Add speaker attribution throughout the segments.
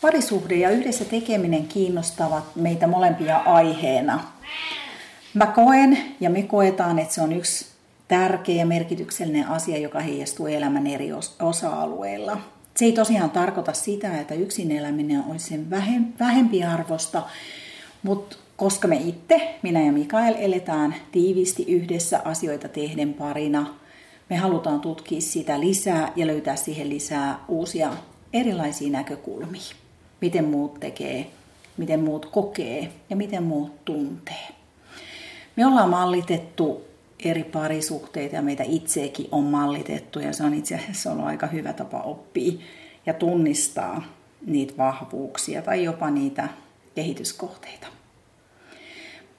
Speaker 1: Parisuhde ja yhdessä tekeminen kiinnostavat meitä molempia aiheena. Mä koen ja me koetaan, että se on yksi tärkeä ja merkityksellinen asia, joka heijastuu elämän eri osa-alueilla. Se ei tosiaan tarkoita sitä, että yksin eläminen olisi sen vähempi arvosta, mutta koska me itse, minä ja Mikael, eletään tiivisti yhdessä asioita tehden parina, me halutaan tutkia sitä lisää ja löytää siihen lisää uusia erilaisia näkökulmia. Miten muut tekee, miten muut kokee ja miten muut tuntee. Me ollaan mallitettu eri parisuhteita ja meitä itseäkin on mallitettu ja se on itse asiassa ollut aika hyvä tapa oppia ja tunnistaa niitä vahvuuksia tai jopa niitä kehityskohteita.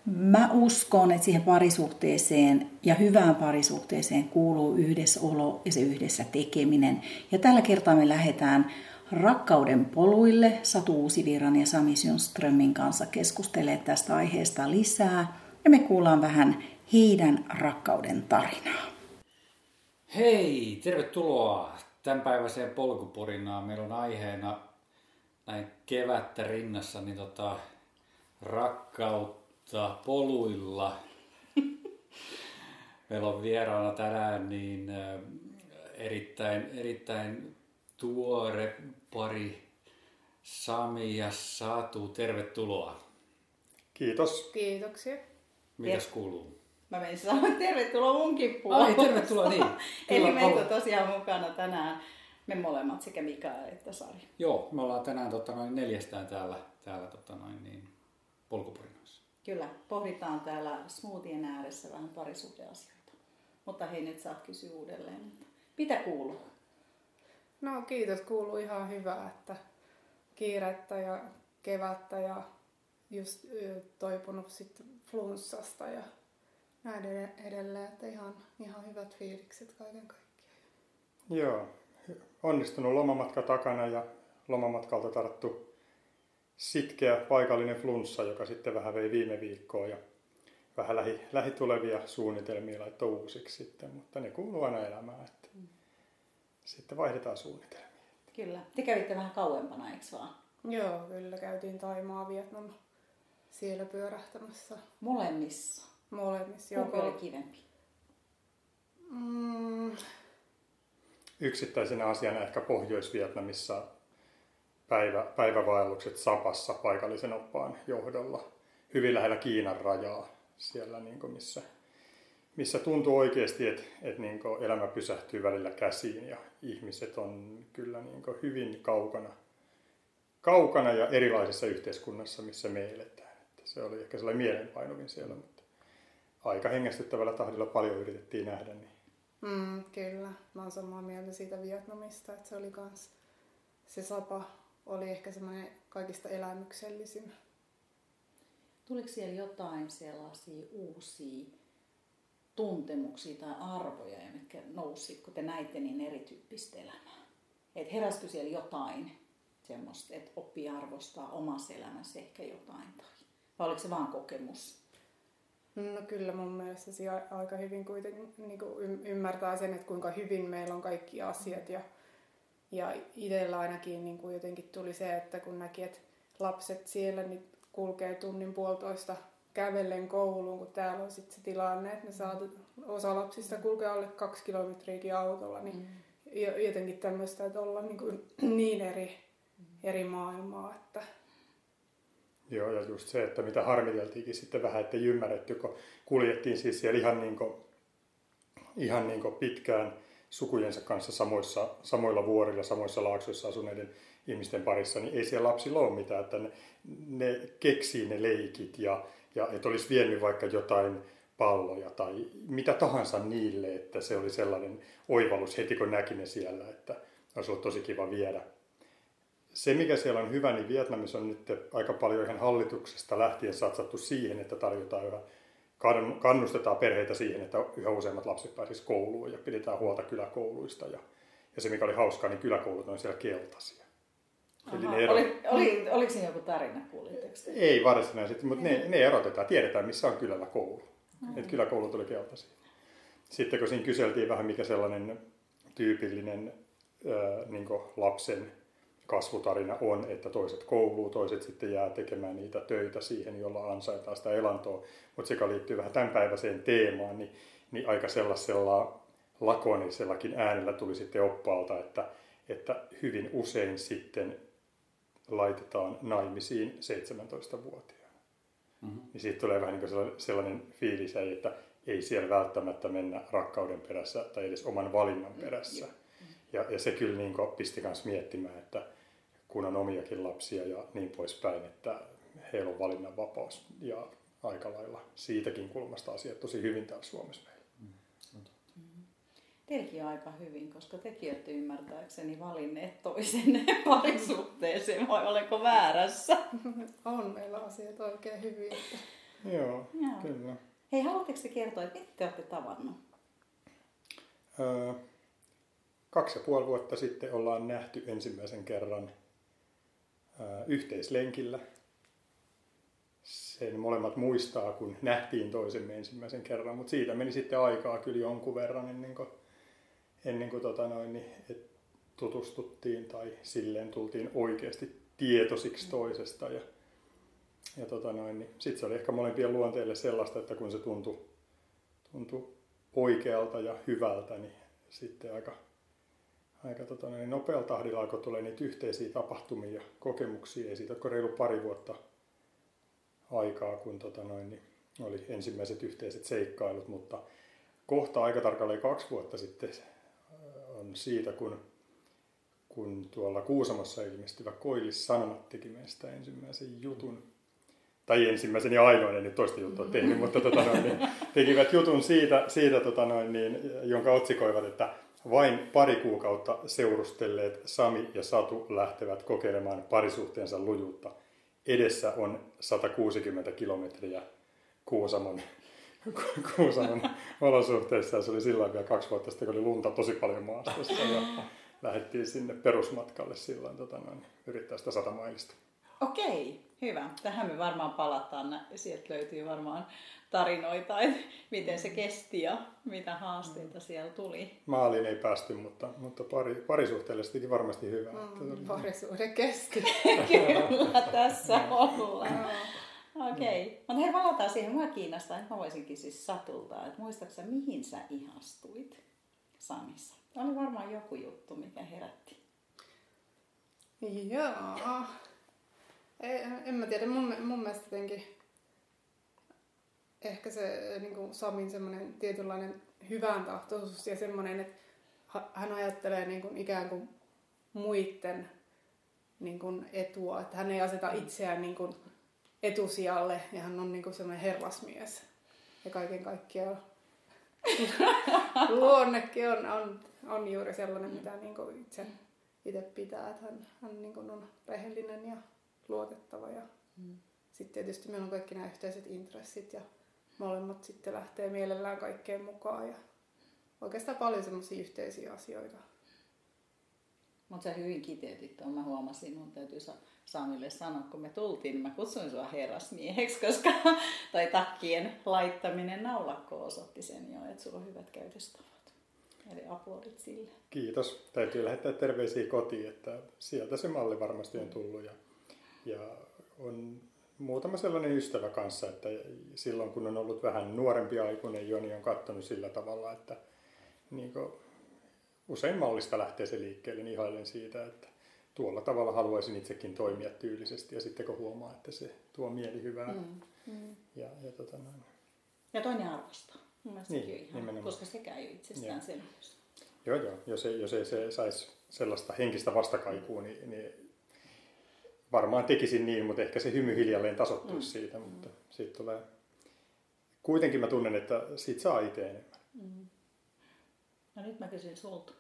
Speaker 1: Mä uskon, että siihen parisuhteeseen ja hyvään parisuhteeseen kuuluu yhdessäolo ja se yhdessä tekeminen. Ja tällä kertaa me lähdetään rakkauden poluille Satu Uusiviran ja Sami Sjöströmin kanssa keskustelemaan tästä aiheesta lisää. Ja me kuullaan vähän heidän rakkauden tarinaa.
Speaker 2: Hei, tervetuloa tämänpäiväiseen polkuporinaan. Meillä on aiheena näin kevättä rinnassa niin tota, rakkautta poluilla. Meillä on vieraana tänään niin erittäin, erittäin tuore pari Sami ja Satu. Tervetuloa.
Speaker 3: Kiitos.
Speaker 4: Kiitoksia.
Speaker 2: Mitäs kuuluu?
Speaker 4: Mä menin sanoa, että tervetuloa munkin
Speaker 2: Ai, tervetuloa, niin.
Speaker 4: Eli meitä on tosiaan mukana tänään me molemmat, sekä Mikael että Sari.
Speaker 2: Joo, me ollaan tänään tota, noin neljästään täällä, täällä tota, noin, niin, polkuporinoissa.
Speaker 4: Kyllä, pohditaan täällä smoothien ääressä vähän parisuhdeasioita. Mutta hei, nyt saat kysyä uudelleen, että mitä kuuluu?
Speaker 5: No kiitos, kuuluu ihan hyvää, että kiirettä ja kevättä ja just toipunut sitten flunssasta ja näin edelleen, että ihan, ihan hyvät fiilikset kaiken kaikkiaan.
Speaker 3: Joo, onnistunut lomamatka takana ja lomamatkalta tarttu sitkeä paikallinen flunssa, joka sitten vähän vei viime viikkoa ja vähän lähi, lähitulevia suunnitelmia laittoi uusiksi sitten, mutta ne kuuluu aina elämään. Sitten vaihdetaan suunnitelmia.
Speaker 4: Kyllä. Te kävitte vähän kauempana, eikö vaan?
Speaker 5: Joo, kyllä. Käytiin Taimaa, Vietnam siellä pyörähtämässä.
Speaker 4: Molemmissa?
Speaker 5: Molemmissa,
Speaker 4: joo. Kumpi oli kivempi?
Speaker 3: Mm. Yksittäisenä asiana ehkä Pohjois-Vietnamissa päivä, päivävaellukset Sapassa paikallisen oppaan johdolla. Hyvin lähellä Kiinan rajaa siellä, niin kuin missä, missä tuntuu oikeasti, että, että niin elämä pysähtyy välillä käsiin ja ihmiset on kyllä niin hyvin kaukana, kaukana ja erilaisessa yhteiskunnassa, missä me eletään. Että se oli ehkä sellainen mielenpainuvin siellä, mutta aika hengästyttävällä tahdilla paljon yritettiin nähdä. Niin.
Speaker 5: Mm, kyllä, mä oon samaa mieltä siitä Vietnamista, että se oli kans, se sapa oli ehkä semmoinen kaikista elämyksellisin.
Speaker 4: Tuliko siellä jotain sellaisia uusia tuntemuksia tai arvoja, mitkä nousi, kun te näitte niin erityyppistä elämää? Et heräskö siellä jotain semmoista, että oppii arvostaa omassa elämässä ehkä jotain? Tai, vai oliko se vaan kokemus?
Speaker 5: No kyllä mun mielestä se aika hyvin kuitenkin niin kuin ymmärtää sen, että kuinka hyvin meillä on kaikki asiat. Ja, ja itsellä ainakin niin kuin jotenkin tuli se, että kun näki, että lapset siellä niin kulkee tunnin puolitoista kävellen kouluun, kun täällä on sitten se tilanne, että ne saa, osa lapsista kulkee alle kaksi kilometriäkin autolla, niin mm. jotenkin tämmöistä, että olla niin, kuin niin eri, eri maailmaa, että
Speaker 3: Joo, ja just se, että mitä harmiteltiinkin sitten vähän, että ei ymmärretty, kun kuljettiin siis siellä ihan, niin kuin, ihan niin kuin pitkään sukujensa kanssa samoissa, samoilla vuorilla, samoissa laaksoissa asuneiden ihmisten parissa, niin ei siellä lapsilla ole mitään, että ne, ne keksii ne leikit ja, ja että olisi vienyt vaikka jotain palloja tai mitä tahansa niille, että se oli sellainen oivallus heti kun näki ne siellä, että olisi ollut tosi kiva viedä se, mikä siellä on hyvä, niin Vietnamissa on nyt aika paljon ihan hallituksesta lähtien satsattu siihen, että tarjotaan yhä, kannustetaan perheitä siihen, että yhä useammat lapset pääsisivät kouluun ja pidetään huolta kyläkouluista. Ja, ja se, mikä oli hauskaa, niin kyläkoulut on siellä keltaisia.
Speaker 4: Aha, Eli ne ero... oli, oli, oliko siinä joku tarina, kuulitteko
Speaker 3: Ei varsinaisesti, mutta ne, ne erotetaan. Tiedetään, missä on kylällä koulu. Mm-hmm. Että kyläkoulut oli keltaisia. Sitten kun siinä kyseltiin vähän, mikä sellainen tyypillinen äh, niin lapsen kasvutarina on, että toiset kouluu, toiset sitten jää tekemään niitä töitä siihen, jolla ansaitaan sitä elantoa. Mutta se, joka liittyy vähän tämänpäiväiseen teemaan, niin, niin aika sellaisella lakonisellakin äänellä tuli sitten oppaalta, että, että hyvin usein sitten laitetaan naimisiin 17-vuotiaana. Mm-hmm. Niin siitä tulee vähän niin kuin sellainen fiilis, että ei siellä välttämättä mennä rakkauden perässä tai edes oman valinnan perässä. Mm-hmm. Ja, ja se kyllä niin pisti myös miettimään, että kun on omiakin lapsia ja niin poispäin, että heillä on valinnanvapaus ja aika lailla siitäkin kulmasta asiat tosi hyvin täällä Suomessa meillä.
Speaker 4: Teilläkin aika hyvin, koska tekin olette ymmärtääkseni valinneet toisen parisuhteeseen, vai olenko väärässä?
Speaker 5: On meillä asiat oikein hyvin.
Speaker 3: Joo, Joo, kyllä.
Speaker 4: Hei, haluatteko te kertoa, että mitä te olette tavannut?
Speaker 3: Öö, kaksi ja puoli vuotta sitten ollaan nähty ensimmäisen kerran öö, yhteislenkillä. Sen molemmat muistaa, kun nähtiin toisemme ensimmäisen kerran, mutta siitä meni sitten aikaa kyllä jonkun verran ennen kuin ennen kuin tota noin, niin, et tutustuttiin tai silleen tultiin oikeasti tietoisiksi toisesta. Ja, ja tota noin, niin sitten se oli ehkä molempien luonteille sellaista, että kun se tuntui, tuntui oikealta ja hyvältä, niin sitten aika, aika tota noin, nopealla tahdilla alkoi tulla niitä yhteisiä tapahtumia ja kokemuksia. Ei siitä reilu pari vuotta aikaa, kun tota noin, niin oli ensimmäiset yhteiset seikkailut, mutta kohta aika tarkalleen kaksi vuotta sitten on siitä, kun, kun tuolla Kuusamossa ilmestyvä Koillis Sanomat teki meistä ensimmäisen jutun. Tai ensimmäisen ja ainoan, en nyt toista juttua tehnyt, mutta tota noin, niin, tekivät jutun siitä, siitä tota noin, niin, jonka otsikoivat, että vain pari kuukautta seurustelleet Sami ja Satu lähtevät kokeilemaan parisuhteensa lujuutta. Edessä on 160 kilometriä Kuusamon Kuusamon olosuhteissa. Se oli silloin vielä kaksi vuotta sitten, kun oli lunta tosi paljon maastossa ja lähdettiin sinne perusmatkalle silloin tota noin, yrittää sitä satamailista.
Speaker 4: Okei, hyvä. Tähän me varmaan palataan. Sieltä löytyy varmaan tarinoita, että miten se kesti ja mitä haasteita mm. siellä tuli.
Speaker 3: Maaliin ei päästy, mutta, mutta pari, parisuhteellisestikin varmasti hyvä. Mm,
Speaker 5: parisuhde kesti.
Speaker 4: Kyllä, tässä ollaan. Okei. Okay. Mutta hei, valataan siihen. Mua kiinnostaa, että mä voisinkin siis Satulta, että muistaaksä mihin sä ihastuit Samissa? Oli varmaan joku juttu, mikä herätti.
Speaker 5: Joo. En, en mä tiedä, mun, mun mielestä jotenkin ehkä se niin kuin Samin semmoinen tietynlainen hyvän tahtoisuus ja semmoinen, että hän ajattelee niin kuin ikään kuin muiden niin kuin etua, että hän ei aseta itseään niin kuin etusijalle ja hän on niinku semmoinen herrasmies. Ja kaiken kaikkiaan luonnekin on, on, on juuri sellainen, mitä niinku itse, itse pitää. Että hän, hän niinku on rehellinen ja luotettava. Ja mm. sitten tietysti meillä on kaikki nämä yhteiset intressit ja molemmat sitten lähtee mielellään kaikkeen mukaan. Ja oikeastaan paljon semmoisia yhteisiä asioita.
Speaker 4: Mutta sä hyvin kiteytit tuon. Mä huomasin, mun täytyy Samille sanoa, kun me tultiin, niin mä kutsuin sua herrasmieheksi, koska toi takkien laittaminen naulakko osoitti sen jo, että sulla on hyvät käytöstavat. Eli aplodit sille.
Speaker 3: Kiitos. Täytyy lähettää terveisiä kotiin, että sieltä se malli varmasti on tullut. Ja, ja on muutama sellainen ystävä kanssa, että silloin kun on ollut vähän nuorempi aikuinen Joni niin on katsonut sillä tavalla, että niin usein mallista lähtee se liikkeelle, niin ihailen siitä, että tuolla tavalla haluaisin itsekin toimia tyylisesti ja sitten kun huomaa, että se tuo mielihyvää. Mm, mm. Ja, ja, tota noin.
Speaker 4: ja toinen arvostaa. Niin, ihan, koska sekään ei ole itsestään selvyys.
Speaker 3: Joo, joo. Jos ei, jos ei se saisi sellaista henkistä vastakaikua, niin, niin varmaan tekisin niin, mutta ehkä se hymy hiljalleen tasoittuisi mm. siitä, mutta mm. siitä tulee... Kuitenkin mä tunnen, että siitä saa itse enemmän. Mm.
Speaker 4: No nyt mä kysyn sulta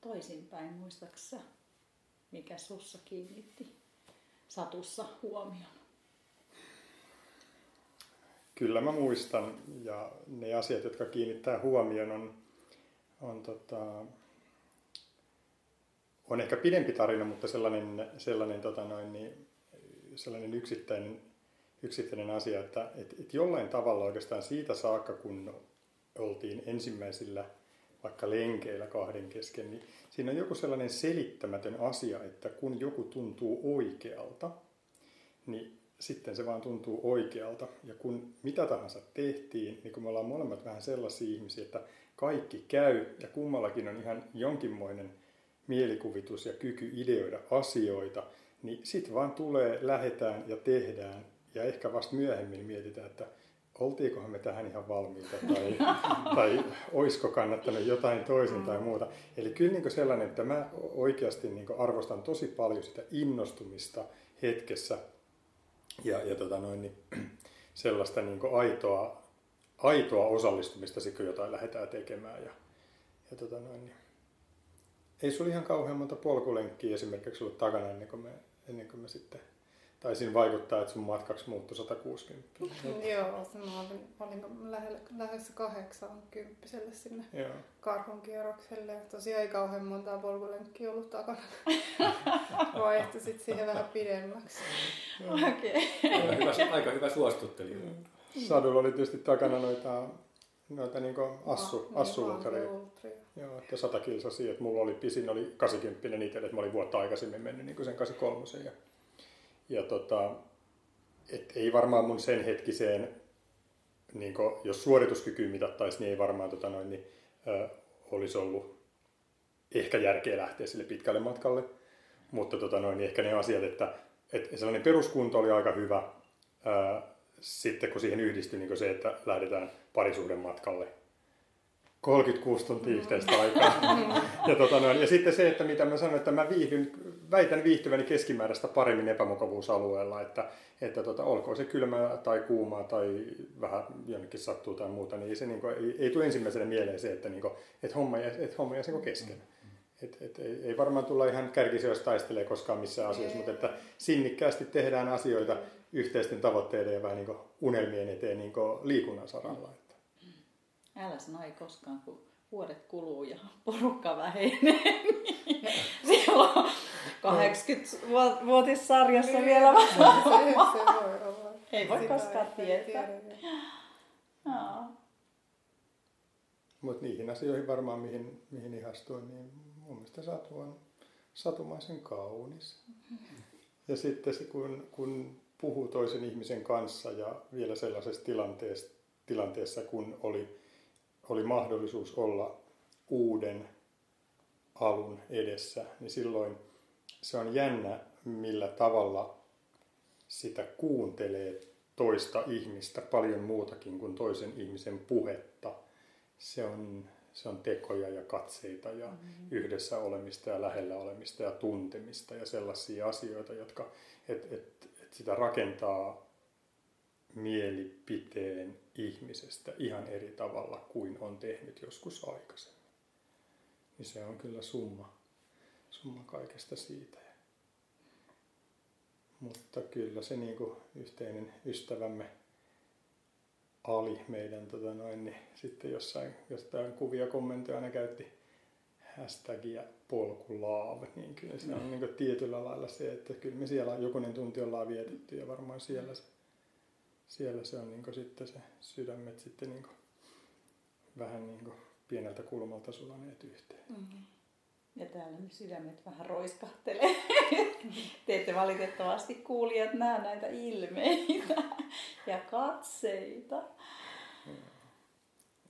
Speaker 4: toisinpäin, muistaaksä mikä sussa kiinnitti satussa huomioon?
Speaker 3: Kyllä mä muistan ja ne asiat, jotka kiinnittää huomioon on, on, tota, on ehkä pidempi tarina, mutta sellainen, sellainen, tota noin, niin, sellainen yksittäinen, yksittäinen asia, että et, et jollain tavalla oikeastaan siitä saakka, kun oltiin ensimmäisillä vaikka lenkeillä kahden kesken, niin siinä on joku sellainen selittämätön asia, että kun joku tuntuu oikealta, niin sitten se vaan tuntuu oikealta. Ja kun mitä tahansa tehtiin, niin kun me ollaan molemmat vähän sellaisia ihmisiä, että kaikki käy ja kummallakin on ihan jonkinmoinen mielikuvitus ja kyky ideoida asioita, niin sitten vaan tulee, lähetään ja tehdään ja ehkä vasta myöhemmin mietitään, että oltiinkohan me tähän ihan valmiita tai, tai olisiko kannattanut jotain toisin tai muuta. Eli kyllä niin sellainen, että mä oikeasti niin arvostan tosi paljon sitä innostumista hetkessä ja, ja tota noin, niin, sellaista niin aitoa, aitoa osallistumista, kun jotain lähdetään tekemään. Ja, ja tota noin, niin. Ei sulla ihan kauhean monta polkulenkkiä esimerkiksi ollut takana ennen kuin me, ennen kuin me sitten tai siinä vaikuttaa, että sun matkaksi muuttui 160.
Speaker 5: Joo, se mä olin, olin lähellä, lähdössä 80 sinne
Speaker 3: Joo.
Speaker 5: karhun kierrokselle. Tosiaan ei kauhean montaa polkulenkkiä ollut takana. Vaihtui sitten siihen vähän pidemmäksi.
Speaker 4: Okei.
Speaker 2: Aika hyvä, aika hyvä suostuttelija.
Speaker 3: Sadulla oli tietysti takana noita, noita niinku assu,
Speaker 5: Ah,
Speaker 3: assu
Speaker 5: niin,
Speaker 3: ultria. Joo, että 100 kilsasia, että mulla oli pisin oli 80 itselle, että mä olin vuotta aikaisemmin mennyt niin sen 83 ja ja tota, et ei varmaan mun sen hetkiseen, niin kun, jos suorituskyky mitattaisiin, niin ei varmaan tota noin, niin, ö, olisi ollut ehkä järkeä lähteä sille pitkälle matkalle. Mutta tota noin, niin ehkä ne asiat, että, että sellainen peruskunto oli aika hyvä. Ö, sitten kun siihen yhdistyi niin se, että lähdetään parisuuden matkalle, 36 tuntia mm. yhteistä aikaa. ja, tota noin, ja sitten se, että mitä mä sanoin, että mä viihdyn, väitän viihtyväni keskimääräistä paremmin epämukavuusalueella, että, että tota, olkoon se kylmää tai kuumaa tai vähän jonnekin sattuu tai muuta, niin se niin kuin, ei, ei tule ensimmäisenä mieleen se, että, niin kuin, että homma jäisi, että homma jäisi niin kesken. Et, et, ei, ei varmaan tulla ihan kärkisijoista taistelee koskaan missään asioissa, mutta että sinnikkäästi tehdään asioita yhteisten tavoitteiden ja vähän niin kuin unelmien eteen niin kuin liikunnan saralla.
Speaker 4: Älä sano ei koskaan, kun vuodet kuluu ja porukka vähenee. Silloin 80-vuotissarjassa
Speaker 5: Niin,
Speaker 4: vielä vähän.
Speaker 5: se, se voi olla.
Speaker 4: Ei voi
Speaker 5: Sitä
Speaker 4: koskaan tietää. Joo.
Speaker 3: Mutta niihin asioihin varmaan, mihin, mihin ihastuin, niin mun mielestä Satu on satumaisen kaunis. Ja sitten se, kun, kun puhuu toisen ihmisen kanssa ja vielä sellaisessa tilanteessa, tilanteessa kun oli, oli mahdollisuus olla uuden alun edessä, niin silloin se on jännä, millä tavalla sitä kuuntelee toista ihmistä paljon muutakin kuin toisen ihmisen puhetta. Se on, se on tekoja ja katseita ja mm-hmm. yhdessä olemista ja lähellä olemista ja tuntemista ja sellaisia asioita, jotka et, et, et sitä rakentaa mielipiteen ihmisestä ihan eri tavalla kuin on tehnyt joskus aikaisemmin. Niin se on kyllä summa, summa kaikesta siitä. Mutta kyllä se niin kuin yhteinen ystävämme Ali meidän tota noin, niin sitten jossain, jostain kuvia kommentoja ne käytti hashtagia polkulaav, niin kyllä se on niin kuin tietyllä lailla se, että kyllä me siellä jokunen tunti ollaan vietetty ja varmaan siellä se, siellä se on niin kuin sitten se sydämet sitten niin kuin vähän niin kuin pieneltä kulmalta sulaneet yhteen.
Speaker 4: Mm-hmm. Ja täällä ne sydämet vähän roiskahtelee. Te ette valitettavasti kuulijat näe näitä ilmeitä ja katseita.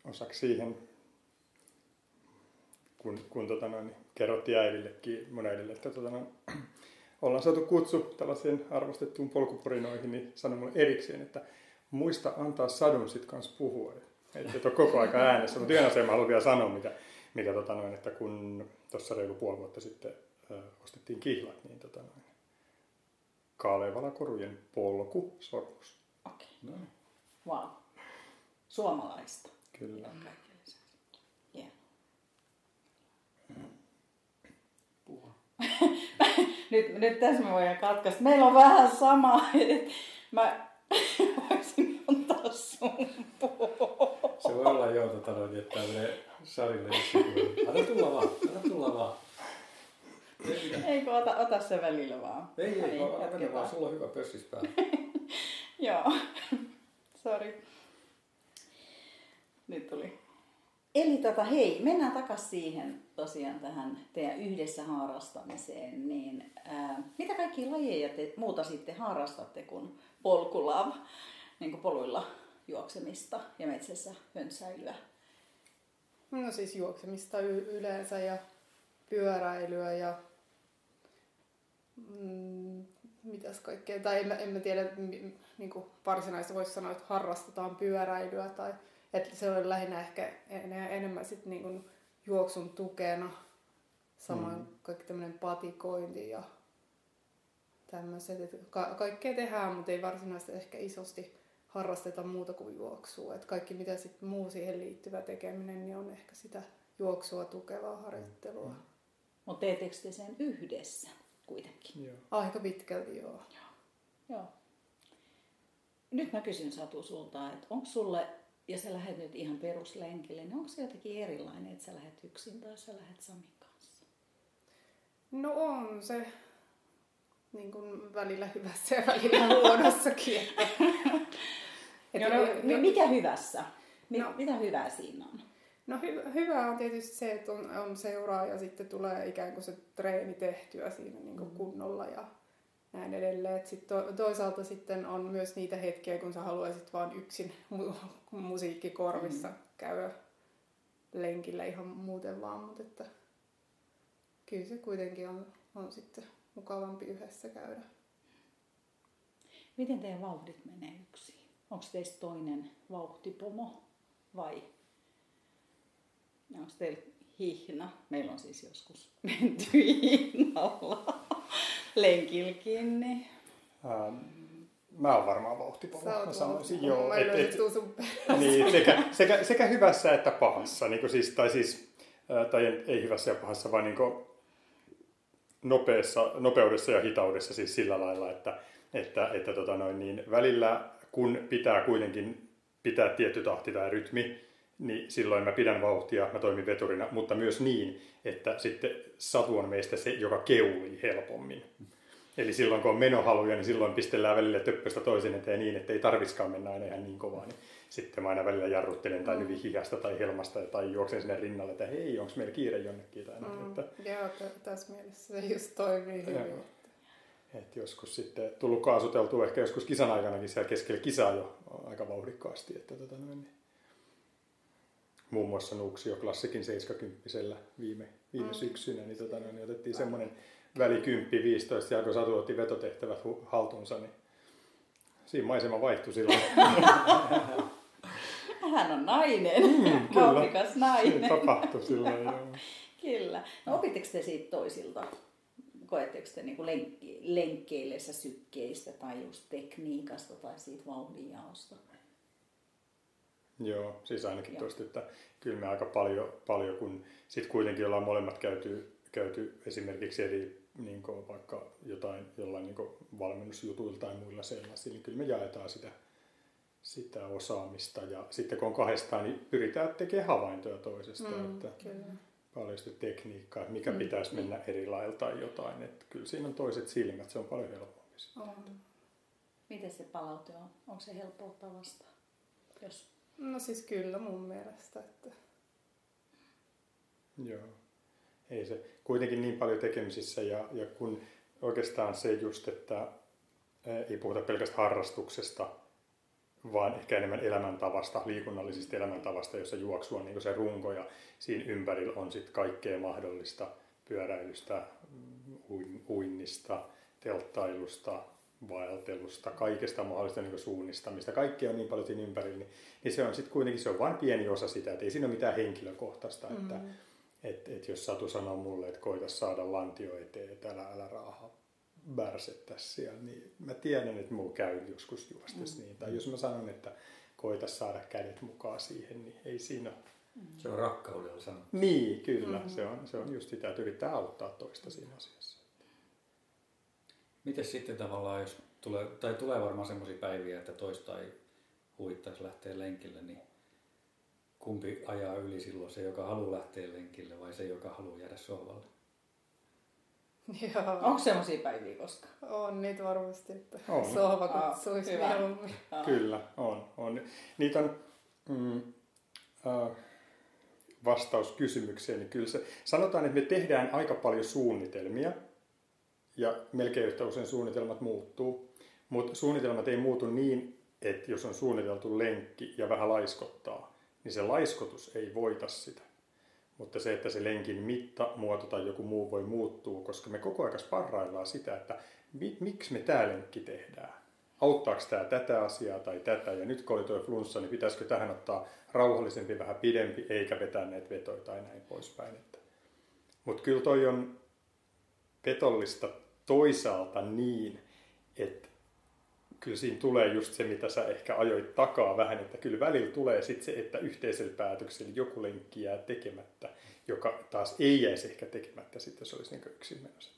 Speaker 3: Osaksi siihen, kun, kun tota noin, kerrottiin äidillekin, mun äidille, että tota noin, ollaan saatu kutsu tällaisiin arvostettuun polkuporinoihin, niin sanoi mulle erikseen, että muista antaa sadun sit kanssa puhua. Että et ole koko aika äänessä. Mutta yhden asian mä haluan vielä sanoa, mikä, mikä tota noin, että kun tuossa reilu puoli vuotta sitten ö, ostettiin kihlat, niin tota noin, Kalevala korujen polku sormus.
Speaker 4: Okei. Okay. No. Wow. Suomalaista.
Speaker 3: Kyllä.
Speaker 4: Kaikille se. Hieno.
Speaker 2: Puhua.
Speaker 4: nyt, nyt tässä me voidaan katkaista. Meillä on vähän sama. Mä voisin antaa sun puhua.
Speaker 2: Se voi olla joo, tota, noin, että tämmöinen Sarille Anna tulla vaan, anna tulla vaan. Ei.
Speaker 4: Eikö ota, ota se välillä vaan.
Speaker 2: ei, ei,
Speaker 4: No
Speaker 2: vaan mennä vaan, sulla on hyvä pössis päällä.
Speaker 4: Joo. Sori. Nyt tuli Eli tota, hei, mennään takaisin siihen tosiaan tähän teidän yhdessä harrastamiseen. Niin, ää, mitä kaikki lajeja te muuta sitten harrastatte kuin polkulav, niin kuin poluilla juoksemista ja metsässä höntsäilyä?
Speaker 5: No siis juoksemista y- yleensä ja pyöräilyä ja mm, mitäs kaikkea. Tai en, en mä tiedä, niin kuin varsinaisesti voisi sanoa, että harrastetaan pyöräilyä tai että se on lähinnä ehkä en, enemmän sit niin juoksun tukena. Samoin mm. kaikki tämmöinen patikointi ja tämmöiset. Ka- kaikkea tehdään, mutta ei varsinaisesti ehkä isosti harrasteta muuta kuin juoksua. Et kaikki mitä sit muu siihen liittyvä tekeminen, niin on ehkä sitä juoksua tukevaa harjoittelua. Mm.
Speaker 4: Mutta teettekö te sen yhdessä kuitenkin?
Speaker 3: Joo.
Speaker 5: Aika pitkälti joo.
Speaker 4: Joo. Nyt mä kysyn Satu sulta, että onko sulle, ja sä lähdet nyt ihan peruslenkille, niin onko se jotenkin erilainen, että sä lähdet yksin tai sä lähdet Samin kanssa?
Speaker 5: No on se niin kuin välillä hyvässä ja välillä huonossakin. Että,
Speaker 4: Joo, no, mi- mikä hyvässä? Mi-
Speaker 5: No.
Speaker 4: Mitä hyvää siinä on?
Speaker 5: No hy- hyvä on tietysti se, että on, on seuraa ja sitten tulee ikään kuin se treeni tehtyä siinä niin kuin kunnolla ja näin edelleen. Et sit to, toisaalta sitten on myös niitä hetkiä, kun sä haluaisit vaan yksin mu- musiikkikorvissa käydä lenkillä ihan muuten vaan, mutta että kyllä se kuitenkin on, on sitten mukavampi yhdessä käydä.
Speaker 4: Miten teidän vauhdit menee yksin? Onko teistä toinen vauhtipomo vai onko teillä hihna? Meillä on siis joskus menty hihnalla lenkilläkin. Niin.
Speaker 3: Ähm, mä oon varmaan vauhtipomo.
Speaker 5: Sä
Speaker 3: Mä sanoisin,
Speaker 5: joo. Mä
Speaker 3: Et,
Speaker 5: et, sun
Speaker 3: niin, sekä, sekä, sekä hyvässä että pahassa. Niin siis, tai siis, ää, tai ei- ei hyvässä ja pahassa, vaan niin nopeassa, nopeudessa ja hitaudessa siis sillä lailla, että, että, että tota noin, niin välillä kun pitää kuitenkin pitää tietty tahti tai rytmi, niin silloin mä pidän vauhtia, mä toimin veturina, mutta myös niin, että sitten Satu on meistä se, joka keulii helpommin. Eli silloin kun on menohaluja, niin silloin pistellään välillä töppöstä toisen eteen niin, että ei tarviskaan mennä aina ihan niin kovaa. Niin sitten mä aina välillä jarruttelen tai hyvin hihasta tai helmasta tai juoksen sinne rinnalle, että hei, onko meillä kiire jonnekin tai näin.
Speaker 5: Mm,
Speaker 3: Että,
Speaker 5: joo, tässä mielessä se just toimii hyvin.
Speaker 3: Joo. että joskus sitten tullut kaasuteltua ehkä joskus kisan aikanakin siellä keskellä kisaa jo aika vauhdikkaasti. Että tota noin, niin. Muun muassa Nuuksio Klassikin 70 viime, viime
Speaker 5: Mm.
Speaker 3: syksynä, niin, tota niin otettiin semmoinen väli 10-15 ja kun Satu otti vetotehtävät haltuunsa, niin siinä maisema vaihtui silloin.
Speaker 4: Hän on nainen, mm,
Speaker 3: kyllä.
Speaker 4: vauhdikas
Speaker 3: Se
Speaker 4: nainen.
Speaker 3: tapahtui silloin, joo.
Speaker 4: Kyllä. No opitteko te siitä toisilta? Koetteko te niin lenkki, lenkkeillessä sykkeistä tai just tekniikasta tai siitä vauhdinjaosta?
Speaker 3: Joo, siis ainakin
Speaker 4: Joo.
Speaker 3: tuosta, että kyllä me aika paljon, paljon kun sitten kuitenkin ollaan molemmat käyty, käyty esimerkiksi eri niin kuin vaikka jotain, jollain niin kuin valmennusjutuilla tai muilla sellaisilla, niin kyllä me jaetaan sitä, sitä osaamista. Ja sitten kun on kahdestaan, niin pyritään tekemään havaintoja toisesta, mm, että
Speaker 5: Kyllä.
Speaker 3: paljon sitä tekniikkaa, että mikä
Speaker 4: Mm.
Speaker 3: mm. pitäisi mennä eri lailla tai jotain. Että kyllä siinä on toiset silmät, se on paljon helpompi. sitten.
Speaker 5: On.
Speaker 4: Miten se palaute on? Onko se helppo ottaa vastaan? Jos...
Speaker 5: No siis kyllä mun mielestä. Että...
Speaker 3: Joo. Ei se kuitenkin niin paljon tekemisissä ja, ja kun oikeastaan se just, että ei puhuta pelkästään harrastuksesta, vaan ehkä enemmän elämäntavasta, liikunnallisesta elämäntavasta, jossa juoksu on niin se runko ja siinä ympärillä on sitten kaikkea mahdollista pyöräilystä, mm, uin- uinnista, telttailusta, vaeltelusta, kaikesta mahdollista niin suunnistamista. Kaikkea on niin paljon siinä ympärillä, niin, niin se on sitten kuitenkin se on vain pieni osa sitä, että ei siinä ole mitään henkilökohtaista, mm. että et, et jos Satu sanoo mulle, että koita saada lantio eteen, että älä, älä raaha bärset tässä siellä, niin mä tiedän, että mulla käy joskus juostes mm. niin. Tai jos mä sanon, että koita saada kädet mukaan siihen, niin ei siinä ole.
Speaker 2: Se on rakkaudella sanottu.
Speaker 3: Niin, kyllä. Mm. Se, on, se on just sitä, että yrittää auttaa toista siinä asiassa.
Speaker 2: Miten sitten tavallaan, jos tulee, tai tulee varmaan semmoisia päiviä, että toista ei huittaisi lähteä lenkille, niin kumpi ajaa yli silloin se, joka haluaa lähteä lenkille vai se, joka haluaa jäädä sohvalle?
Speaker 5: Joo.
Speaker 4: Onko semmoisia päiviä koskaan?
Speaker 5: On niitä varmasti, että
Speaker 3: On.
Speaker 5: sohva
Speaker 4: Aa,
Speaker 5: kutsuisi
Speaker 4: hyvä.
Speaker 5: mieluummin.
Speaker 3: Kyllä, on. on. Niitä on, mm, äh, vastaus kysymykseen, niin kyllä se, sanotaan, että me tehdään aika paljon suunnitelmia ja melkein yhtä usein suunnitelmat muuttuu, mutta suunnitelmat ei muutu niin, että jos on suunniteltu lenkki ja vähän laiskottaa, niin se laiskotus ei voita sitä. Mutta se, että se lenkin mitta, muoto tai joku muu voi muuttua, koska me koko ajan sparraillaan sitä, että mi- miksi me tämä lenkki tehdään. Auttaako tämä tätä asiaa tai tätä, ja nyt kun oli tuo flunssa, niin pitäisikö tähän ottaa rauhallisempi, vähän pidempi, eikä vetää näitä vetoja tai näin poispäin. Mutta kyllä toi on petollista toisaalta niin, että kyllä siinä tulee just se, mitä sä ehkä ajoit takaa vähän, että kyllä välillä tulee sitten se, että yhteisellä päätöksellä joku lenkki jää tekemättä, joka taas ei jäisi ehkä tekemättä sitten, jos olisi niin yksin menossa.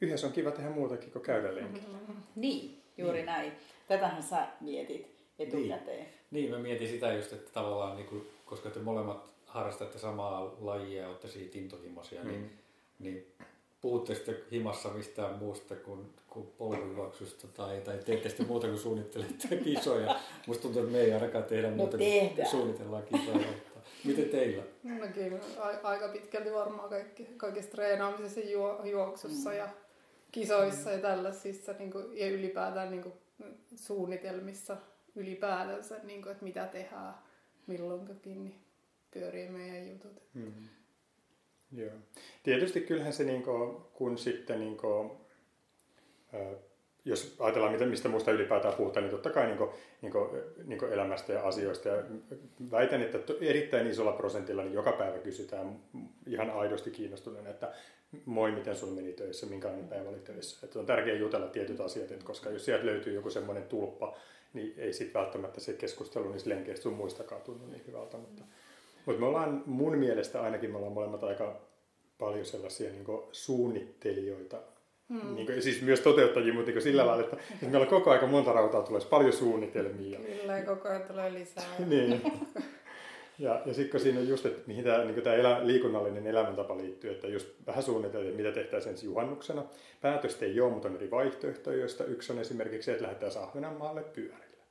Speaker 3: Yhdessä on kiva tehdä muutakin kuin käydä lenkillä. Mm-hmm.
Speaker 4: Niin, juuri niin. näin. Tätähän sä mietit etukäteen.
Speaker 2: Niin. niin, mä mietin sitä just, että tavallaan, niin kuin, koska te molemmat harrastatte samaa lajia ja olette siitä intohimoisia, niin, mm. niin, niin puhutte sitten himassa mistään muusta kuin, kuin polvijuoksusta tai, tai teette sitten muuta kuin suunnittelette kisoja. Musta tuntuu, että me ei ainakaan tehdä no muuta kuin suunnitellaan kisoja. Miten teillä?
Speaker 5: No kyllä, aika pitkälti varmaan kaikki, kaikessa treenaamisessa juo, juoksussa mm. ja kisoissa mm. ja tällaisissa niin kuin, ja ylipäätään niin kuin, suunnitelmissa ylipäätänsä, niin kuin, että mitä tehdään milloinkin, niin pyörii meidän jutut. Mm.
Speaker 3: Joo. Tietysti kyllähän se, niin kuin, kun sitten niin kuin, jos ajatellaan, mistä muusta ylipäätään puhutaan, niin totta kai niin kuin, niin kuin, niin kuin elämästä ja asioista. Ja väitän, että erittäin isolla prosentilla niin joka päivä kysytään ihan aidosti kiinnostuneena, että moi, miten sun meni töissä, minkälainen päivä oli töissä. Että on tärkeää jutella tietyt asiat, että koska jos sieltä löytyy joku semmoinen tulppa, niin ei sitten välttämättä se keskustelu niistä lenkeistä sun muistakaan tunnu niin hyvältä. Mutta, mutta me ollaan mun mielestä ainakin, me ollaan molemmat aika paljon sellaisia niin suunnittelijoita, Hmm. Niin kuin, siis myös toteuttajia, mutta niin sillä lailla, että, että meillä koko aika monta rautaa tulee paljon suunnitelmia.
Speaker 5: Kyllä, koko ajan tulee lisää.
Speaker 3: niin. Ja, ja sitten kun siinä on just, että mihin tämä, niin tämä elä, liikunnallinen elämäntapa liittyy, että just vähän suunniteltiin, mitä tehtäisiin ensi juhannuksena. Päätöstä ei ole, mutta on eri vaihtoehtoja, joista yksi on esimerkiksi se, että lähdetään Ahvenanmaalle pyörillä.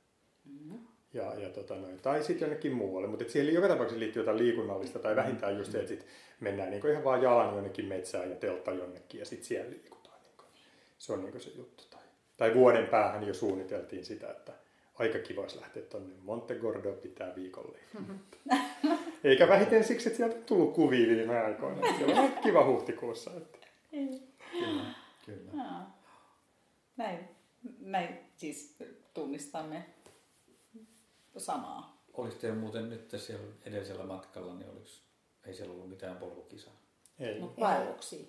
Speaker 3: Mm-hmm. Ja, ja tota noin, tai sitten jonnekin muualle, mutta siihen joka tapauksessa liittyy jotain liikunnallista, tai vähintään just se, että sit mennään niin ihan vaan jalan jonnekin metsään ja teltta jonnekin, ja sitten siellä liikutaan. Niin se on niin se juttu. Tai, tai vuoden päähän jo suunniteltiin sitä, että aika kiva olisi lähteä tuonne Montegordo pitää viikolle. Mm-hmm. Eikä vähiten siksi, että sieltä on tullut kuvia viime aikoina. Siellä on kiva huhtikuussa. Että.
Speaker 4: kyllä, kyllä. Näin, näin siis tunnistamme samaa.
Speaker 2: Olisi teillä muuten nyt siellä edellisellä matkalla, niin olisi, ei siellä ollut mitään polkukisaa?
Speaker 4: Ei. Mutta vaelluksia.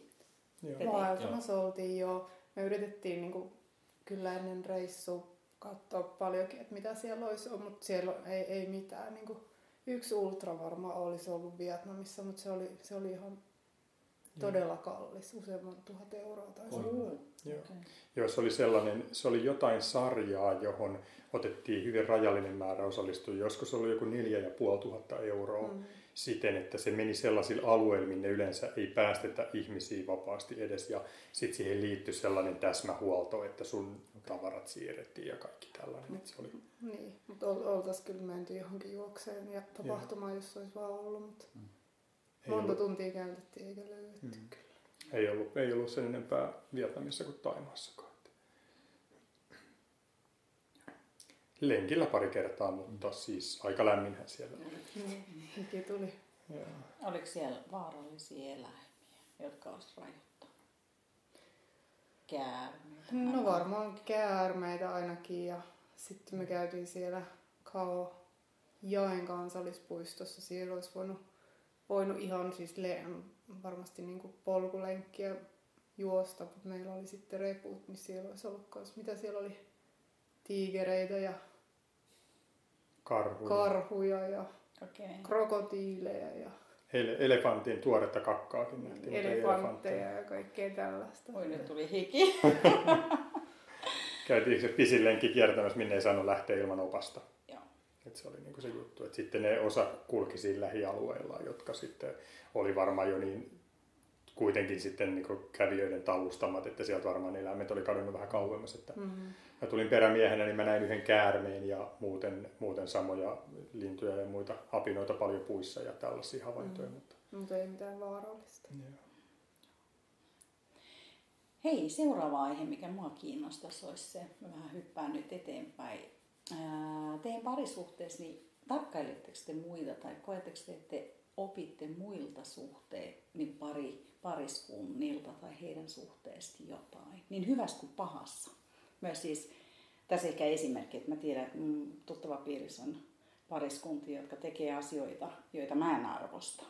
Speaker 5: Vaelluksia oltiin jo. Me yritettiin niin kuin, kyllä ennen reissua katsoa paljonkin, että mitä siellä olisi ollut, mutta siellä ei, ei mitään. Niin kuin yksi ultra varmaan olisi ollut Vietnamissa, mutta se oli, se oli ihan todella kallis, useamman tuhat euroa tai
Speaker 3: se. Joo. Okay. Joo, se oli sellainen, se oli jotain sarjaa, johon otettiin hyvin rajallinen määrä osallistujia. Joskus oli joku neljä ja puoli tuhatta euroa. Mm siten, että se meni sellaisilla alueilla, minne yleensä ei päästetä ihmisiä vapaasti edes. Ja sitten siihen liittyi sellainen täsmähuolto, että sun tavarat siirrettiin ja kaikki tällainen. Mut, se oli...
Speaker 5: Niin, mutta oltaisiin kyllä menty johonkin juokseen ja tapahtumaan, jos olisi vaan ollut. Mutta mm. Monta ollut... tuntia käytettiin eikä löydetty mm. kyllä.
Speaker 3: Ei ollut, ei ollut sen enempää Vietnamissa kuin Taimaassakaan. Lenkillä pari kertaa, mutta siis aika lämminhän siellä oli.
Speaker 5: Mm, tuli.
Speaker 4: Joo. Oliko siellä vaarallisia eläimiä, jotka olisi rajoittanut? Käärmeitä?
Speaker 5: No varmaan käärmeitä ainakin ja sitten me käytiin siellä Kao Jaen kansallispuistossa. Siellä olisi voinut, voinut ihan siis le- varmasti niin kuin polkulenkkiä juosta, mutta meillä oli sitten reput, niin siellä olisi ollut kans, mitä siellä oli, tiigereitä ja
Speaker 3: karhuja,
Speaker 5: karhuja ja okay. krokotiileja ja
Speaker 3: Ele- elefantin tuoretta kakkaakin nähtiin.
Speaker 5: Elefantteja ja kaikkea tällaista.
Speaker 4: Oi nyt tuli hiki.
Speaker 3: Käytiin se pisin lenkki kiertämässä, minne ei saanut lähteä ilman opasta. Et se oli niinku se juttu, että sitten ne osa kulki siinä lähialueilla, jotka sitten oli varmaan jo niin kuitenkin sitten niin kuin kävijöiden tallustamat, että sieltä varmaan eläimet oli kadonnut vähän kauemmas. Että mm-hmm. Mä tulin perämiehenä, niin mä näin yhden käärmeen ja muuten, muuten samoja lintuja ja muita apinoita paljon puissa ja tällaisia havaintoja. Mm-hmm.
Speaker 5: Mutta... mutta ei mitään vaarallista.
Speaker 3: Joo.
Speaker 4: Hei, seuraava aihe, mikä mua kiinnostaisi, olisi se, mä vähän hyppään nyt eteenpäin. Teidän parisuhteessa, niin tarkkailetteko te muita tai koetteko te, että te opitte muilta suhteen, niin pari, pariskunnilta tai heidän suhteesta jotain, niin hyvässä kuin pahassa. Myös siis, tässä ehkä esimerkki, että mä tiedän, että tuttava piirissä on pariskuntia, jotka tekee asioita, joita mä en arvosta.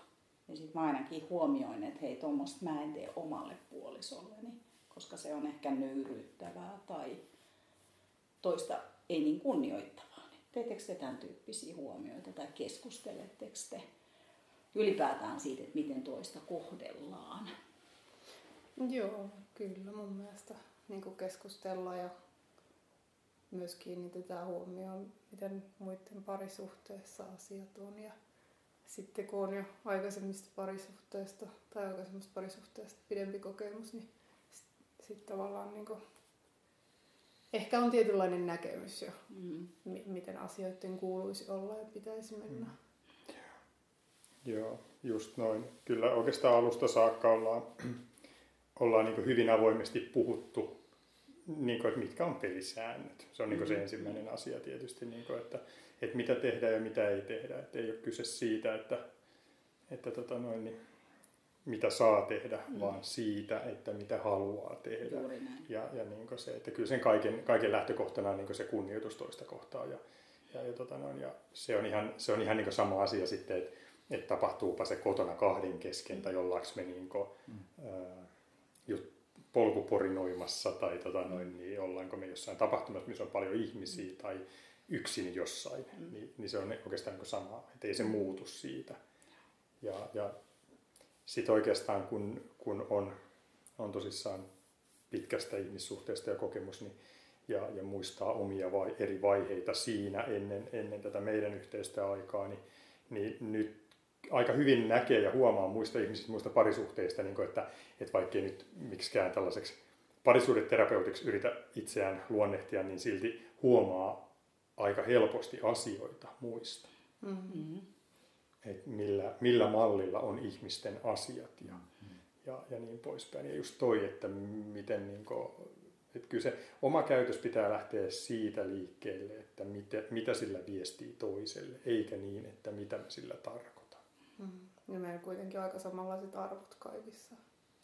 Speaker 4: Ja sitten mä ainakin huomioin, että hei, tuommoista mä en tee omalle puolisolleni, koska se on ehkä nöyryyttävää tai toista ei niin kunnioittavaa. Teettekö te tämän tyyppisiä huomioita tai keskusteletteko te ylipäätään siitä, että miten toista kohdellaan?
Speaker 5: Joo, kyllä mun mielestä niin keskustellaan ja myös kiinnitetään huomioon, miten muiden parisuhteessa asiat on. Ja sitten kun on jo aikaisemmista parisuhteista tai aikaisemmista parisuhteista pidempi kokemus, niin sitten sit tavallaan niin ehkä on tietynlainen näkemys jo, mm. m- miten asioiden kuuluisi olla ja pitäisi mennä. Mm.
Speaker 3: Joo, just noin. Kyllä oikeastaan alusta saakka ollaan, ollaan niin hyvin avoimesti puhuttu, niin kuin, että mitkä on pelisäännöt. Se on niin se mm. ensimmäinen asia tietysti, niin kuin, että, että mitä tehdään ja mitä ei tehdä. Että ei ole kyse siitä, että, että tota noin, niin mitä saa tehdä, mm. vaan siitä, että mitä haluaa tehdä. Ja, ja niin se, että kyllä sen kaiken, kaiken lähtökohtana on niin se kunnioitus toista kohtaa. Ja, ja, ja, tota noin, ja se on ihan, se on ihan niin sama asia sitten, että, että tapahtuupa se kotona kahden kesken tai ollaanko me niin kuin, mm. ää, just polkuporinoimassa tai tota noin, niin ollaanko me jossain tapahtumassa, missä on paljon ihmisiä mm. tai yksin jossain, mm. niin, niin se on oikeastaan niin sama, että ei se muutu siitä. Ja, ja sitten oikeastaan kun, kun on, on tosissaan pitkästä ihmissuhteesta ja kokemus, niin, ja, ja muistaa omia vai, eri vaiheita siinä ennen, ennen tätä meidän yhteistä aikaa, niin, niin nyt aika hyvin näkee ja huomaa muista ihmisistä, muista parisuhteista, niin kuin, että, että vaikkei nyt miksikään tällaiseksi parisuudeterapeutiksi yritä itseään luonnehtia, niin silti huomaa aika helposti asioita muista. Mm-hmm että millä, millä mallilla on ihmisten asiat ja, mm. ja, ja niin poispäin. Ja just toi, että miten niin kuin, että kyllä se oma käytös pitää lähteä siitä liikkeelle, että mitä, mitä sillä viestii toiselle, eikä niin, että mitä me sillä tarkoitan.
Speaker 5: Mm. Ja meillä kuitenkin aika samanlaiset arvot kaikissa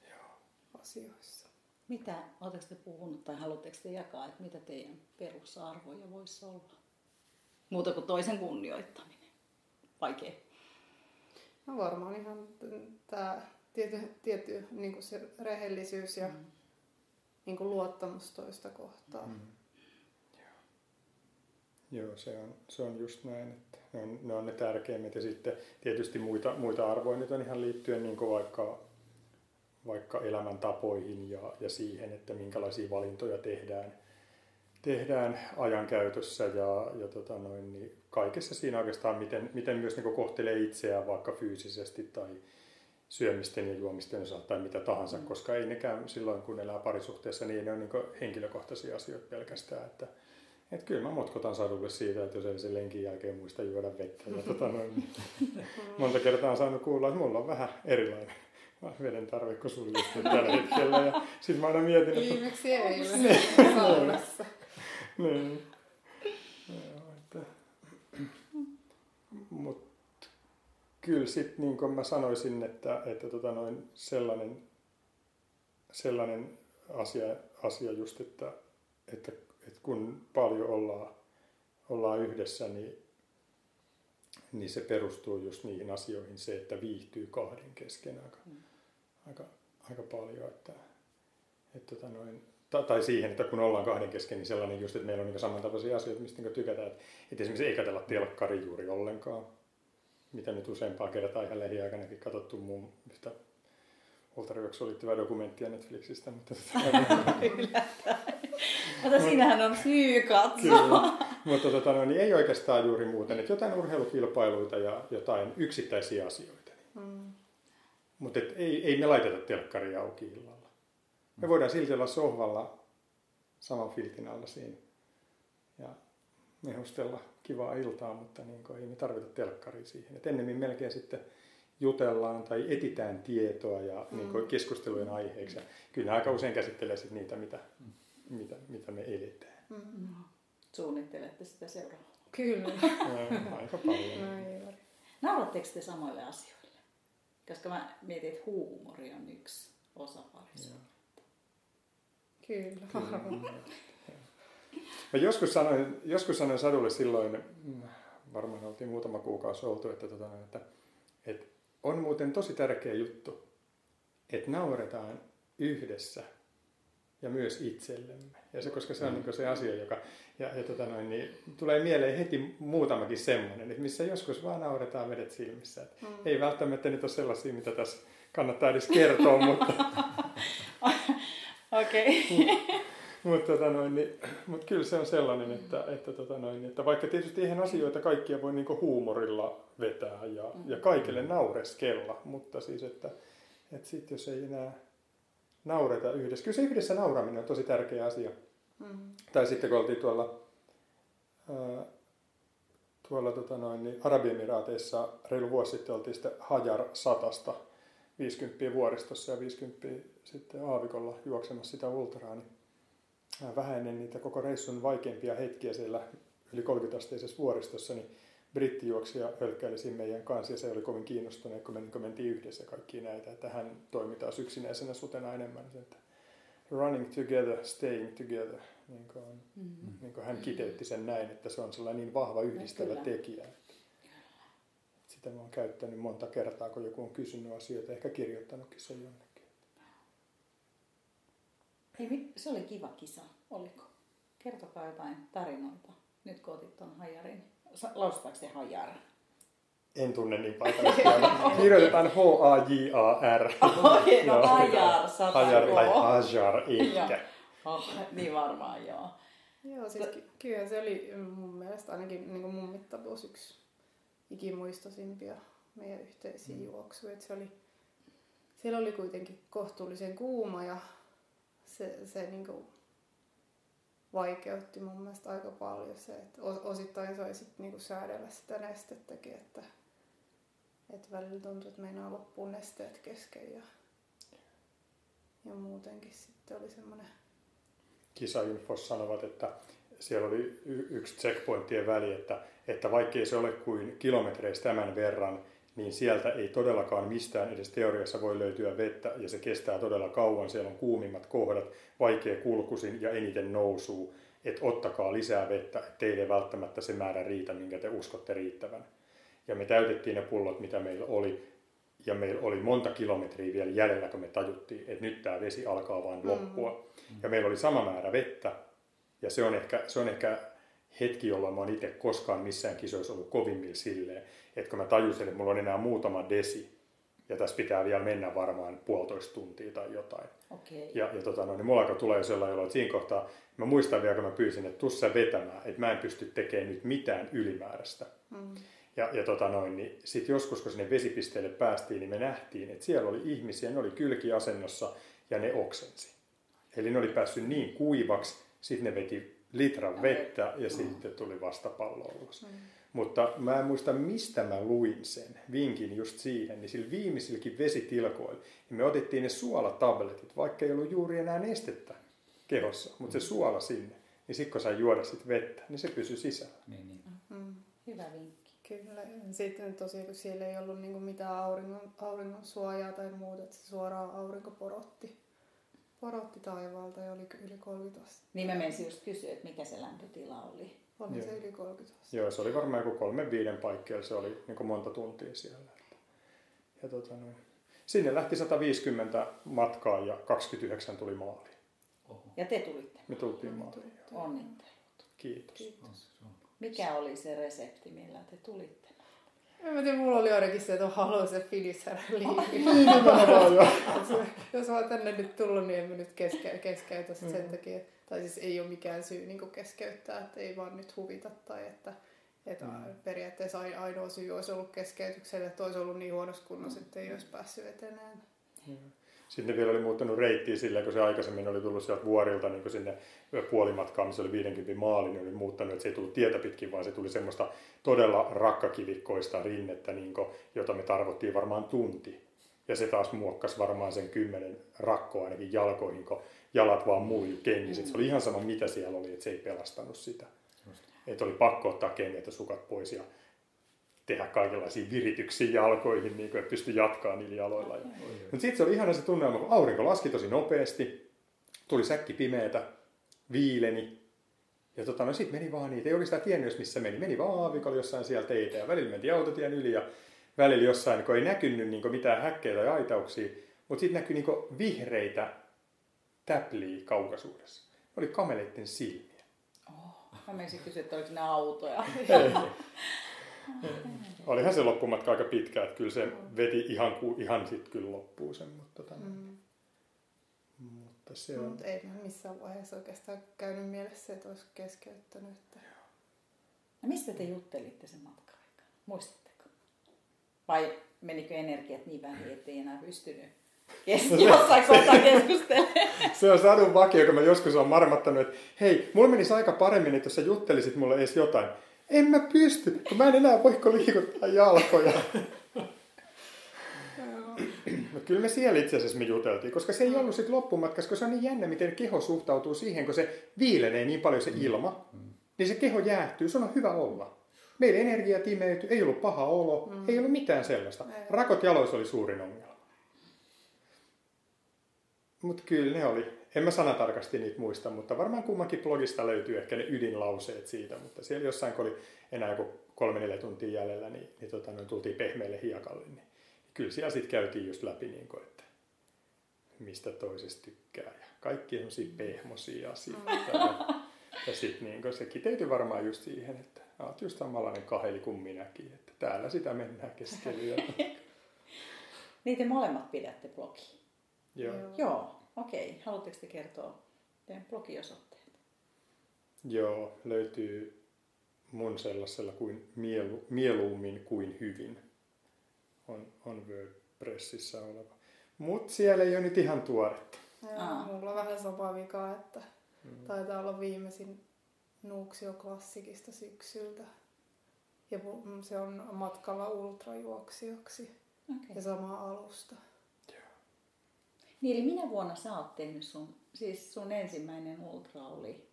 Speaker 5: Joo. asioissa.
Speaker 4: Mitä, oletteko te puhunut tai haluatteko te jakaa, että mitä teidän perusarvoja voisi olla? Muuta kuin toisen kunnioittaminen. Vaikea.
Speaker 5: No varmaan ihan tämä tietty, tietty niin kuin se rehellisyys ja mm. niin kuin luottamus toista kohtaan. Mm.
Speaker 3: Joo. Joo, se on, se on just näin, että ne on, ne on ne tärkeimmät ja sitten tietysti muita, muita arvoja nyt on ihan liittyen niin kuin vaikka, vaikka elämäntapoihin ja, ja siihen, että minkälaisia valintoja tehdään, tehdään ajankäytössä ja, ja tota noin, niin kaikessa siinä oikeastaan, miten, miten myös niin kohtelee itseään vaikka fyysisesti tai syömisten ja juomisten osalta tai mitä tahansa, mm. koska ei nekään silloin, kun elää parisuhteessa, niin ne on niin henkilökohtaisia asioita pelkästään. Että, että kyllä mä motkotan sadulle siitä, että jos ei se lenkin jälkeen muista juoda vettä. Ja tota noin, niin monta kertaa on saanut kuulla, että mulla on vähän erilainen veden tarve kuin sulla tällä hetkellä. Ja sitten mä aina mietin, että...
Speaker 5: Viimeksi eilen saunassa.
Speaker 3: niin. Mutta kyllä sitten niin kuin mä sanoisin, että, että tota noin sellainen, sellainen asia, asia just, että, että, että kun paljon ollaan, ollaan yhdessä, niin, niin se perustuu just niihin asioihin se, että viihtyy kahden kesken aika, mm. aika, aika paljon. Että, että tota noin, tai siihen, että kun ollaan kahden kesken, niin sellainen just, että meillä on niin samantapaisia asioita, mistä niin tykätään. Että, että esimerkiksi ei katsella telkkari juuri ollenkaan, mitä nyt useampaa kertaa ihan lähiaikanakin katsottu mun yhtä Voltarioksi liittyvää dokumenttia Netflixistä. Mutta,
Speaker 4: mutta siinähän on syy katsoa.
Speaker 3: mutta tota, no, niin ei oikeastaan juuri muuten, että jotain urheilukilpailuita ja jotain yksittäisiä asioita. Mm. mutta ei, ei me laiteta telkkaria auki illalla. Me voidaan silti olla sohvalla saman filtin alla siinä ja mehustella kivaa iltaa, mutta niin kuin, ei me tarvita telkkaria siihen. Et ennemmin melkein sitten jutellaan tai etitään tietoa ja mm. niin kuin keskustelujen aiheeksi. Ja kyllä aika usein käsittelee sit niitä, mitä, mm. mitä, mitä me eletään. Mm.
Speaker 4: Suunnittelette sitä seuraavaa.
Speaker 5: Kyllä.
Speaker 3: Ja, aika paljon.
Speaker 5: No,
Speaker 4: Nauratteko te samoille asioille? Koska mä mietin, että huumori on yksi osa parisuutta.
Speaker 5: Kyllä.
Speaker 3: Kyllä. Mä joskus sanoin, joskus sanoin Sadulle silloin, varmaan oltiin muutama kuukausi oltu, että, tota, että, että on muuten tosi tärkeä juttu, että nauretaan yhdessä ja myös itsellemme. Ja se, koska se on niin se asia, joka ja, ja tota noin, niin tulee mieleen heti muutamakin semmoinen, että missä joskus vaan nauretaan vedet silmissä. Mm. Ei välttämättä niitä ole sellaisia, mitä tässä kannattaa edes kertoa, mutta...
Speaker 4: Okei. Okay.
Speaker 3: mutta tota noin, niin, mut kyllä se on sellainen, että, että, tota noin, että vaikka tietysti eihän asioita kaikkia voi niinku huumorilla vetää ja, mm. ja kaikille naureskella, mutta siis, että, että sitten jos ei enää naureta yhdessä. Kyllä se yhdessä nauraminen on tosi tärkeä asia. Mm. Tai sitten kun oltiin tuolla, ää, tuolla tota noin, niin Arabiemiraateissa reilu vuosi sitten oltiin sitten Hajar satasta 50 vuoristossa ja 50 sitten aavikolla juoksemassa sitä ultraa, niin vähän ennen niitä koko reissun vaikeimpia hetkiä siellä yli 30-asteisessa vuoristossa, niin brittijuoksija hölkkäili siinä meidän kanssa ja se oli kovin kiinnostunut, kun me niin mentiin yhdessä kaikki näitä, että hän toimi taas yksinäisenä sutena enemmän. Että running together, staying together, niin kuin, on, mm-hmm. niin kuin hän kiteytti sen näin, että se on sellainen niin vahva yhdistävä tekijä. Että sitä mä oon käyttänyt monta kertaa, kun joku on kysynyt asioita, ehkä kirjoittanutkin sen jonnekin.
Speaker 4: Hei, se oli kiva kisa, oliko? Kertokaa jotain tarinoita. Nyt kun otit tuon hajarin. Lausutaanko se hajar?
Speaker 3: En tunne niin paikallisesti. Kirjoitetaan H-A-J-A-R.
Speaker 4: Okei, no hajar, sata
Speaker 3: Hajar tai hajar ehkä.
Speaker 4: oh, niin varmaan, joo.
Speaker 5: Joo, siis ky- kyllä se oli mun mielestä ainakin niin kuin mun mittapuus yksi ikimuistoisimpia meidän yhteisiä mm. juoksuja. Se oli, siellä oli kuitenkin kohtuullisen kuuma ja se, se niin kuin vaikeutti mun mielestä aika paljon se, että osittain sai sit niinku säädellä sitä nestettäkin, että, että välillä tuntui, että meinaa loppuun nesteet kesken ja, ja muutenkin sitten oli semmoinen...
Speaker 3: Kisainfos sanovat, että siellä oli yksi checkpointien väli, että, että vaikkei se ole kuin kilometreistä tämän verran, niin sieltä ei todellakaan mistään edes teoriassa voi löytyä vettä ja se kestää todella kauan. Siellä on kuumimmat kohdat, vaikea kulkusin ja eniten nousuu. Että ottakaa lisää vettä, ettei välttämättä se määrä riitä, minkä te uskotte riittävän. Ja me täytettiin ne pullot, mitä meillä oli. Ja meillä oli monta kilometriä vielä jäljellä, kun me tajuttiin, että nyt tämä vesi alkaa vain loppua. Mm. Ja meillä oli sama määrä vettä. Ja se on ehkä, se on ehkä hetki, jolloin mä oon itse koskaan missään kisoissa ollut kovimmilla silleen, että kun mä tajusin, että mulla on enää muutama desi, ja tässä pitää vielä mennä varmaan puolitoista tuntia tai jotain.
Speaker 4: Okay.
Speaker 3: Ja, ja tota, no, niin mulla alkoi tulee sellainen olo, että siinä kohtaa, mä muistan vielä, kun mä pyysin, että tussa vetämään, että mä en pysty tekemään nyt mitään ylimääräistä. Mm. Ja, ja tota noin, niin sitten joskus, kun sinne vesipisteelle päästiin, niin me nähtiin, että siellä oli ihmisiä, ne oli kylkiasennossa ja ne oksensi. Eli ne oli päässyt niin kuivaksi, sitten ne veti litran vettä ja sitten tuli vastapallo ulos. Mm. Mutta mä en muista, mistä mä luin sen vinkin just siihen, niin sillä viimeisilläkin vesitilkoilla, niin me otettiin ne suolatabletit, vaikka ei ollut juuri enää nestettä kehossa, mutta se suola sinne. Niin sitten kun sai juoda sit vettä, niin se pysyi sisällä.
Speaker 4: Niin, niin. Mm. Hyvä vinkki.
Speaker 5: Kyllä. Sitten tosiaan, kun siellä ei ollut niinku mitään auringon, auringon suojaa tai muuta, että se suoraan aurinko porotti porotti taivaalta ja oli yli 30 astetta.
Speaker 4: Niin mä menisin just kysyä, että mikä se lämpötila oli.
Speaker 5: Oli Joo. se yli 30 astetta.
Speaker 3: Joo, se oli varmaan joku kolme viiden paikkeilla, se oli niin monta tuntia siellä. Ja tota, no, sinne lähti 150 matkaa ja 29 tuli maaliin.
Speaker 4: Oho. Ja te tulitte?
Speaker 3: Me tultiin maaliin.
Speaker 4: Onnittelut.
Speaker 3: Kiitos.
Speaker 4: Kiitos. Mikä oli se resepti, millä te tulitte?
Speaker 5: En mä tiedä, mulla oli ainakin se, että haluan se finisher liivi. Jos mä oon tänne nyt tullut, niin en mä nyt keske, keskeytä mm. sen takia. Tai siis ei ole mikään syy niin keskeyttää, että ei vaan nyt huvita tai että, Että mm. periaatteessa ainoa syy olisi ollut keskeytykselle, että olisi ollut niin huonossa kunnossa, että ei olisi päässyt eteneen. Mm.
Speaker 3: Sitten vielä oli muuttanut reittiä sillä, kun se aikaisemmin oli tullut sieltä vuorilta niin sinne puolimatkaan, missä oli 50 maali, niin oli muuttanut, että se ei tullut tietä pitkin, vaan se tuli semmoista todella rakkakivikkoista rinnettä, niin kuin, jota me tarvottiin varmaan tunti. Ja se taas muokkasi varmaan sen kymmenen rakkoa ainakin jalkoihin, kun jalat vaan muiju kengissä. Se oli ihan sama, mitä siellä oli, että se ei pelastanut sitä. Että oli pakko ottaa kengät ja sukat pois ja tehdä kaikenlaisia virityksiä jalkoihin, niin kuin, että pystyi jatkaa niillä jaloilla. Mutta sitten se oli ihana se tunnelma, kun aurinko laski tosi nopeasti, tuli säkki pimeätä, viileni, ja tota, no sitten meni vaan niitä, ei oikeastaan tiennyt, missä meni. Meni vaan aavikolla jossain siellä teitä ja välillä mentiin autotien yli ja välillä jossain, kun ei näkynyt niin mitään häkkejä tai aitauksia, mutta sitten näkyi niin vihreitä täpliä kaukaisuudessa. Ne oli kameleiden silmiä.
Speaker 4: Oh, mä menisin kysyä, että oliko ne autoja.
Speaker 3: Olihan se loppumatka aika pitkä, että kyllä se veti ihan, ihan sitten kyllä loppuun sen, mutta, tota, mm.
Speaker 5: mutta se on... Mutta ei missään vaiheessa oikeastaan käynyt mielessä, että olisi keskeyttänyt. Että...
Speaker 4: No mistä te juttelitte sen matkan aikana? Muistatteko? Vai menikö energiat niin vähän, ettei enää pystynyt no jossain kohtaa keskustelemaan?
Speaker 3: se on sadun vakio, joka mä joskus olen marmattanut, että hei, mulla menisi aika paremmin, että jos sä juttelisit mulle edes jotain en mä pysty, kun mä en enää voiko liikuttaa jalkoja. No kyllä me siellä itse asiassa me juteltiin, koska se ei ollut sitten loppumatkassa, koska se on niin jännä, miten keho suhtautuu siihen, kun se viilenee niin paljon se ilma, niin se keho jäähtyy, se on hyvä olla. Meillä energia timeytyi, ei ollut paha olo, mm. ei ollut mitään sellaista. Rakot jaloissa oli suurin ongelma. Mutta kyllä ne oli en mä sanatarkasti niitä muista, mutta varmaan kummankin blogista löytyy ehkä ne ydinlauseet siitä, mutta siellä jossain, kun oli enää joku kolme neljä tuntia jäljellä, niin, niin tota, noin tultiin pehmeälle hiekalle, niin kyllä siellä sitten käytiin just läpi, niin kuin, että mistä toisesta tykkää ja kaikki semmoisia pehmosia asioita. Ja, ja sitten niin se kiteytyi varmaan just siihen, että olet just samanlainen kaheli kuin minäkin, että täällä sitä mennään keskellä.
Speaker 4: niin te molemmat pidätte blogia.
Speaker 3: Joo.
Speaker 4: Joo. Okei, haluatteko te kertoa teidän blogiosoitteet?
Speaker 3: Joo, löytyy mun sellaisella kuin mielu, mieluummin kuin hyvin. On, on WordPressissä oleva. Mutta siellä ei ole nyt ihan tuoretta.
Speaker 5: Joo, mulla on vähän sama vika, että mm. taitaa olla viimeisin Nuuksio klassikista syksyltä. Ja se on matkalla ultrajuoksijaksi. Okay. Ja sama alusta.
Speaker 4: Niin, eli minä vuonna sä oot tehnyt sun, siis sun ensimmäinen ultra oli?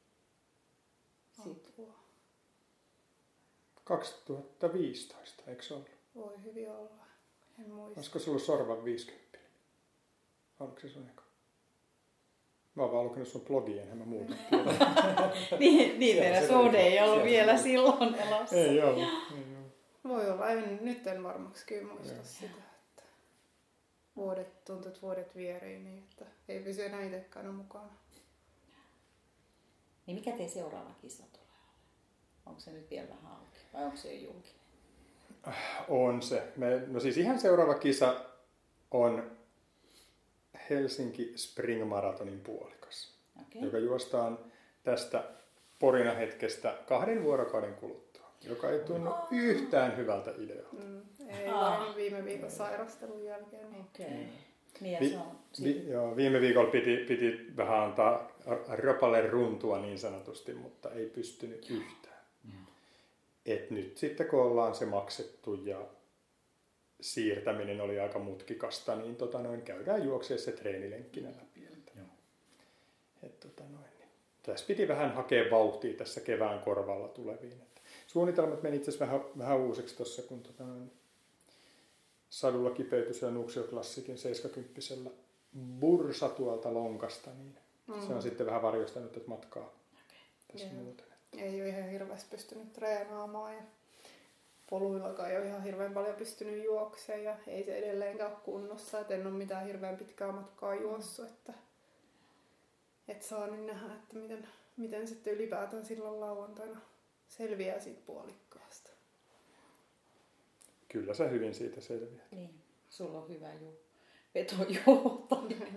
Speaker 5: Sit.
Speaker 3: 2015, eikö se ollut?
Speaker 5: Voi hyvin olla, en muista.
Speaker 3: Olisiko se ollut Sorvan 50? Oliko se sun eka? Mä oon vaan lukenut sun blogia, enhän mä muuta
Speaker 4: niin, niin teidän suhde ei ollut vielä silloin elossa.
Speaker 3: Ei ollut.
Speaker 5: Voi olla, en, nyt en varmaksi kyllä muista sitä vuodet, tuntuu, että vuodet vierii, niin että ei pysy enää itsekään mukana.
Speaker 4: Niin mikä teidän seuraava kisa tulee Onko se nyt vielä vähän auki vai onko se jo julkinen?
Speaker 3: On se. Me, no siis ihan seuraava kisa on Helsinki Spring Maratonin puolikas, okay. joka juostaan tästä Porina hetkestä kahden vuorokauden kuluttua, joka ei tunnu oh. yhtään hyvältä idealta. Mm.
Speaker 5: Ei ah. viime viikon sairastelun jälkeen.
Speaker 4: Niin. Okay. Niin vi,
Speaker 3: vi, joo, viime viikolla piti, piti vähän antaa röpalle runtua niin sanotusti, mutta ei pystynyt yhtään. Mm. Et nyt sitten kun ollaan se maksettu ja siirtäminen oli aika mutkikasta, niin tota noin, käydään juokseessa se treenilenkkinä läpi. Että, et tota noin, niin. Tässä piti vähän hakea vauhtia tässä kevään korvalla tuleviin. Suunnitelmat meni itse vähän, vähän uusiksi tuossa, kun tota sadulla kipeytyi se Nuksio Klassikin 70 bursa tuolta lonkasta, niin mm. se on sitten vähän varjostanut tätä matkaa okay. tässä yeah. muuten.
Speaker 5: Ei ole ihan hirveästi pystynyt treenaamaan ja poluillakaan ei ole ihan hirveän paljon pystynyt juoksemaan ja ei se edelleenkään ole kunnossa, että en ole mitään hirveän pitkää matkaa juossut, että et saa nyt nähdä, että miten, miten sitten ylipäätään silloin lauantaina selviää siitä puolikkaasta
Speaker 3: kyllä sä hyvin siitä selviät.
Speaker 4: Niin, sulla on hyvä ju- vetojuhta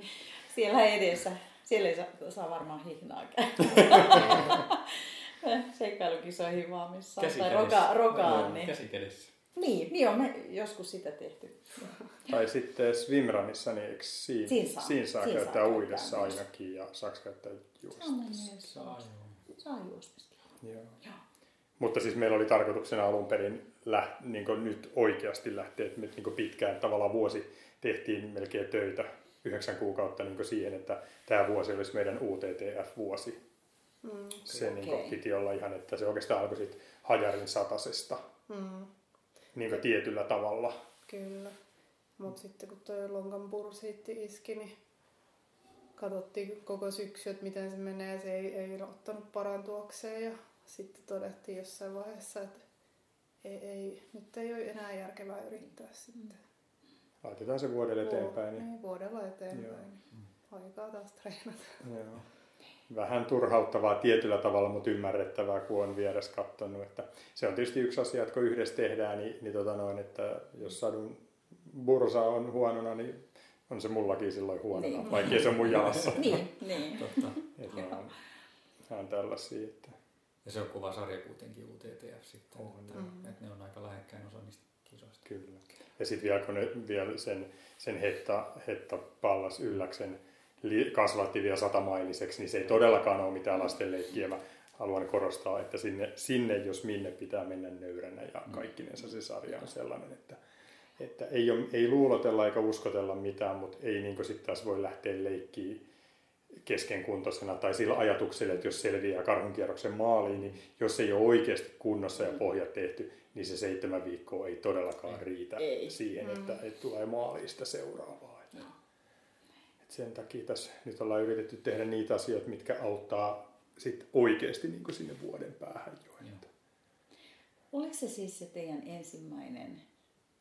Speaker 4: siellä edessä. Siellä ei saa, saa varmaan hihnaa käydä. olympiakisoihin vaan missä tai roka, rokaan.
Speaker 2: Joo,
Speaker 4: Niin.
Speaker 2: Käsi kädessä.
Speaker 4: niin, niin on me joskus sitä tehty.
Speaker 3: Tai sitten swimrunissa, niin eikö siinä,
Speaker 4: Siinä saa.
Speaker 3: siinä saa
Speaker 4: Siinä saa
Speaker 3: käyttää
Speaker 4: käyttää
Speaker 3: uidessa ainakin ja saako käyttää juosta.
Speaker 4: Saa.
Speaker 2: Saa.
Speaker 4: Saa juostakin.
Speaker 3: Joo.
Speaker 4: Joo.
Speaker 3: Mutta siis meillä oli tarkoituksena alun perin läht, niin nyt oikeasti lähteä, että me niin pitkään tavallaan vuosi tehtiin melkein töitä yhdeksän kuukautta niin siihen, että tämä vuosi olisi meidän UTTF-vuosi.
Speaker 5: Mm.
Speaker 3: Se
Speaker 4: Okei.
Speaker 3: niin piti olla ihan, että se oikeastaan alkoi sitten Hajarin satasesta
Speaker 5: Mm.
Speaker 3: niin tietyllä tavalla.
Speaker 5: Kyllä. Mutta sitten kun toi lonkan pursiitti iski, niin katsottiin koko syksy, että miten se menee. Se ei, ei ottanut parantuakseen ja sitten todettiin jossain vaiheessa, että ei, ei, nyt ei ole enää järkevää yrittää sitten.
Speaker 3: Laitetaan se vuodelle eteenpäin. Niin,
Speaker 5: Niin, vuodella eteenpäin.
Speaker 3: Joo.
Speaker 5: Niin. Aikaa taas treenata.
Speaker 3: joo. Vähän turhauttavaa tietyllä tavalla, mutta ymmärrettävää, kun on vieressä katsonut. Että se on tietysti yksi asia, että kun yhdessä tehdään, niin, niin tota noin, että jos sadun bursa on huonona, niin on se mullakin silloin huonona,
Speaker 4: Niin.
Speaker 3: vaikkei se on mun jalassa.
Speaker 4: Niin, niin.
Speaker 2: Totta.
Speaker 3: Että nämä on, nämä on tällaisia. Että...
Speaker 2: Ja se on kova sarja kuitenkin UTTF sitten.
Speaker 3: On.
Speaker 2: Että,
Speaker 5: Mm.
Speaker 2: että ne on aika lähekkäin osa niistä kisoista.
Speaker 3: Kyllä. Ja sitten vielä kun ne vielä sen, sen hetta, hetta pallas ylläksen li, kasvatti vielä satamailiseksi, niin se ei todellakaan ole mitään lastenleikkiä. Mä haluan korostaa, että sinne, sinne jos minne pitää mennä nöyränä ja kaikkinensa se sarja on sellainen, että, että ei, ole, ei luulotella eikä uskotella mitään, mutta ei niin sitten taas voi lähteä leikkiin keskenkuntoisena tai sillä ajatuksella, että jos selviää karhunkierroksen maaliin, niin jos ei ole oikeasti kunnossa ja pohjat tehty, niin se seitsemän viikkoa ei todellakaan riitä
Speaker 4: Ei.
Speaker 3: siihen, että, että tulee maaliin sitä seuraavaa. Että, että sen takia tässä nyt ollaan yritetty tehdä niitä asioita, mitkä auttaa sit oikeasti niin kuin sinne vuoden päähän jo. Että.
Speaker 4: Oliko se siis se teidän ensimmäinen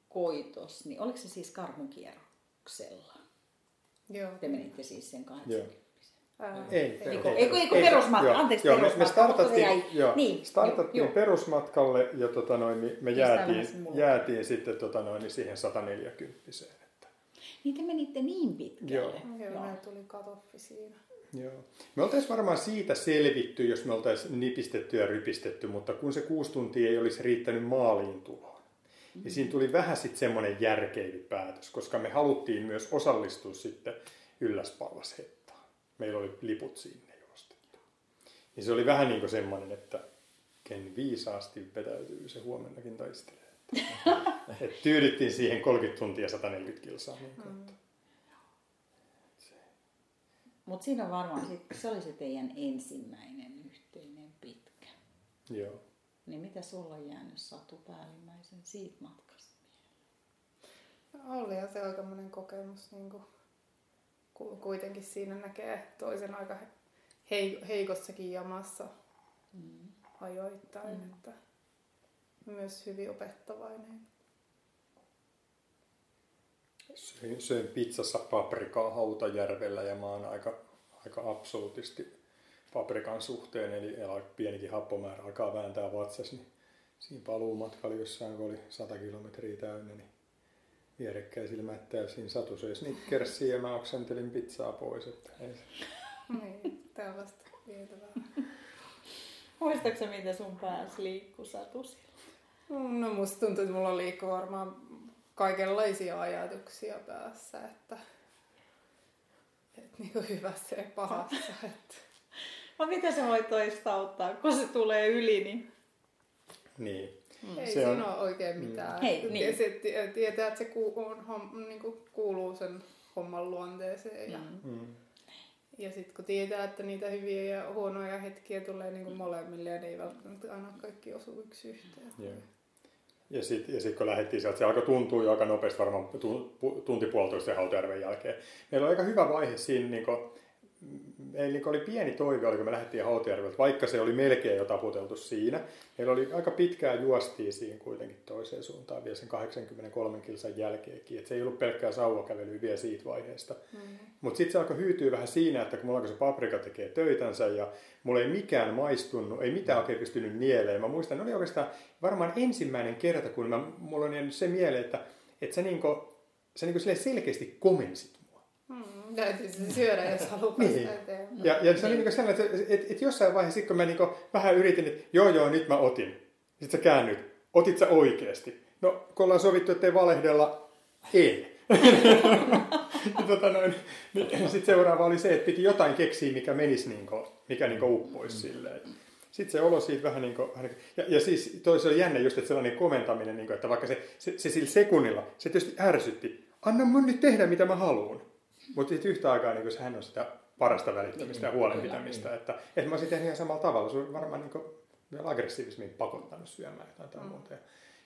Speaker 4: koitos, niin oliko se siis karhunkierroksella?
Speaker 5: Joo.
Speaker 4: Te menitte siis sen 80
Speaker 5: Ää,
Speaker 3: Ei,
Speaker 4: Ei,
Speaker 3: ei, ei,
Speaker 4: ei, ei, perusmatka-
Speaker 3: joo,
Speaker 4: anteeksi,
Speaker 3: joo, me, me
Speaker 4: perusmatka, se
Speaker 3: startattiin, joo,
Speaker 4: niin,
Speaker 3: startattiin
Speaker 4: joo,
Speaker 3: perusmatkalle ja tota noin, niin me
Speaker 4: vähän
Speaker 3: jäätiin, jäätiin sitten tota noin, niin siihen 140 että.
Speaker 4: Niin te menitte niin pitkälle.
Speaker 3: Joo.
Speaker 5: Joo,
Speaker 4: Joo.
Speaker 5: tuli katoffi siinä.
Speaker 3: Joo. Me oltaisiin varmaan siitä selvitty, jos me oltaisiin nipistetty ja rypistetty, mutta kun se kuusi tuntia ei olisi riittänyt maaliin tuloon, mm-hmm. niin siinä tuli vähän sitten semmoinen järkeily päätös, koska me haluttiin myös osallistua sitten ylläspallashettaan. Meillä oli liput sinne jo ostettu. Niin se oli vähän niin kuin semmoinen, että ken viisaasti vetäytyy, se huomennakin taistelee. Että, et tyydyttiin siihen 30 tuntia 140 kilsaa. Niin kuin, että.
Speaker 4: Mutta siinä varmaan sit, se oli se teidän ensimmäinen yhteinen pitkä.
Speaker 3: Joo.
Speaker 4: Niin mitä sulla on jäänyt Satu päällimmäisen siitä matkasta?
Speaker 5: Olihan se aikamoinen kokemus. Niin kuin, ku- kuitenkin siinä näkee toisen aika he- heikossakin jamassa
Speaker 4: Mm.
Speaker 5: ajoittain.
Speaker 4: Mm.
Speaker 5: Että myös hyvin opettavainen.
Speaker 3: Söin, söin pizzassa paprikaa Hautajärvellä ja mä oon aika, aika absoluutisti paprikan suhteen, eli pienikin happomäärä alkaa vääntää vatsas, niin siinä paluumatkalla jossain, kun oli 100 kilometriä täynnä, niin vierekkäisillä mättäillä siinä satu söi snickersia ja mä oksentelin pizzaa pois. Että ei se.
Speaker 5: niin, tällaista vietävää.
Speaker 4: Muistatko mitä sun päässä liikkuu Satu silloin?
Speaker 5: No musta tuntuu, että mulla liikkuu varmaan kaikenlaisia ajatuksia päässä, että, että niin kuin hyvässä ja pahassa. Että,
Speaker 4: No mitä se voi toista auttaa, kun se tulee yli, niin...
Speaker 3: Niin.
Speaker 5: Ei
Speaker 3: Se
Speaker 5: siinä
Speaker 3: on-
Speaker 5: ole oikein mitään.
Speaker 4: Hei, niin.
Speaker 5: se tietää, että se ku, on, hom, niin kuin kuuluu sen homman luonteeseen. Ja,
Speaker 4: Mm.
Speaker 3: Mm.
Speaker 5: ja sitten kun tietää, että niitä hyviä ja huonoja hetkiä tulee niin kuin molemmille ja ne ei välttämättä aina kaikki osu yksi yhteen.
Speaker 3: Joo. Ja sitten ja sit kun lähdettiin sieltä, se alkoi tuntua jo aika nopeasti, varmaan tunti puolitoista sen Hautajärven jälkeen. Meillä oli aika hyvä vaihe siinä, niin kuin, meillä oli pieni toive, oli, kun me lähdettiin Hautajärveltä, vaikka se oli melkein jo taputeltu siinä. Meillä oli aika pitkään juostiin siinä kuitenkin toiseen suuntaan vielä sen 83 kilsan jälkeenkin. Et se ei ollut pelkkää sauvakävelyä vielä siitä vaiheesta.
Speaker 5: Mm.
Speaker 3: Mutta sitten se alkoi hyytyä vähän siinä, että kun mulla se paprika tekee töitänsä ja mulla ei mikään maistunut, ei mitään oikein pystynyt nieleen. Mä muistan, ne oli oikeastaan varmaan ensimmäinen kerta, kun mä, mulla on jäänyt se mieleen, että, että sä, niinku, sä niinku selkeästi komensit.
Speaker 5: Mm. Täytyy se syödä, jos haluaa
Speaker 3: Niin.
Speaker 5: päästä eteenpäin.
Speaker 3: Ja, ja se oli niin sellainen, että, että, että jossain vaiheessa, kun mä niin vähän yritin, että joo joo, nyt mä otin. Sitten sä käännyt. Otit sä oikeasti? No, kun ollaan sovittu, että ei valehdella, en. Ja tota noin, niin sitten seuraava oli se, että piti jotain keksiä, mikä menisi, niin kuin, mikä niin uppoisi silleen. Sitten se olo siitä vähän niin kuin, vähän niin kuin ja, ja siis toi se oli jännä just, että sellainen komentaminen, niin kuin, että vaikka se, se, se sillä sekunnilla, se tietysti ärsytti. Anna mun nyt tehdä, mitä mä haluan. Mutta sitten yhtä aikaa niin sehän on sitä parasta välittämistä ja huolenpitämistä. Että, että mä olisin tehnyt ihan samalla tavalla. Se on varmaan niin kuin, vielä aggressiivisemmin pakottanut syömään jotain tai muuta. Ja,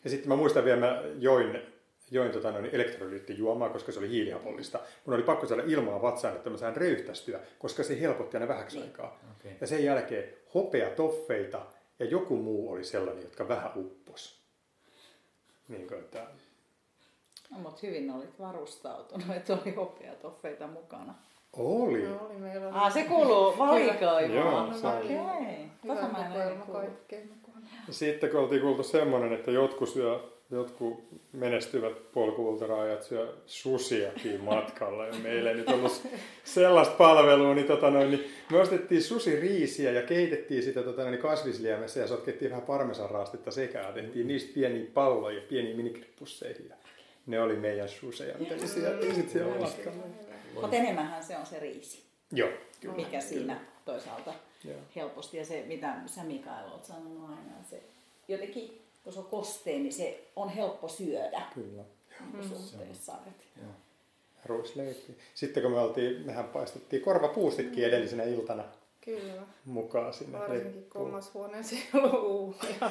Speaker 3: ja sitten mä muistan vielä, mä join, join tota, noin elektrolyyttijuomaa, koska se oli hiilihapollista. Mun oli pakko saada ilmaa vatsaan, että mä sain röyhtästyä, koska se helpotti aina vähäksi aikaa.
Speaker 2: Okei.
Speaker 3: Ja sen jälkeen hopea toffeita ja joku muu oli sellainen, jotka vähän uppos. Niin kuin, että,
Speaker 4: No, mutta hyvin olit varustautunut, että oli hopeatoffeita mukana.
Speaker 3: oli.
Speaker 5: No, oli meillä oli
Speaker 4: Ah, se kuuluu valikoimaan.
Speaker 3: Joo, se oli.
Speaker 4: Okei. Tota mä en
Speaker 3: Sitten kun oltiin kuultu semmoinen, että jotkut, syö, jotkut menestyvät polkuultaraajat syö susiakin matkalla ja meillä ei nyt ollut sellaista palvelua, niin, tota noin, niin me ostettiin susiriisiä ja keitettiin sitä tota noin, kasvisliemessä ja sotkettiin vähän parmesanraastetta sekä ja tehtiin niistä pieniä palloja pieniä minikrippuseihin ja ne oli meidän suseja, mitä ne siellä, sit siellä matkalla.
Speaker 4: Mutta enemmänhän se on se riisi,
Speaker 3: Joo,
Speaker 4: mikä siinä toisaalta
Speaker 3: Joo.
Speaker 4: helposti. Ja se, mitä sä Mikael oot sanonut aina, se jotenkin, kun se on kosteen, niin se on helppo syödä
Speaker 3: kyllä.
Speaker 4: mm. suhteessa.
Speaker 2: Joo.
Speaker 3: Ruisleipi. Sitten kun me oltiin, mehän paistettiin korvapuustitkin edellisenä iltana
Speaker 5: Kyllä.
Speaker 3: mukaan sinne.
Speaker 5: Varsinkin kolmas huoneessa ei ollut uunia.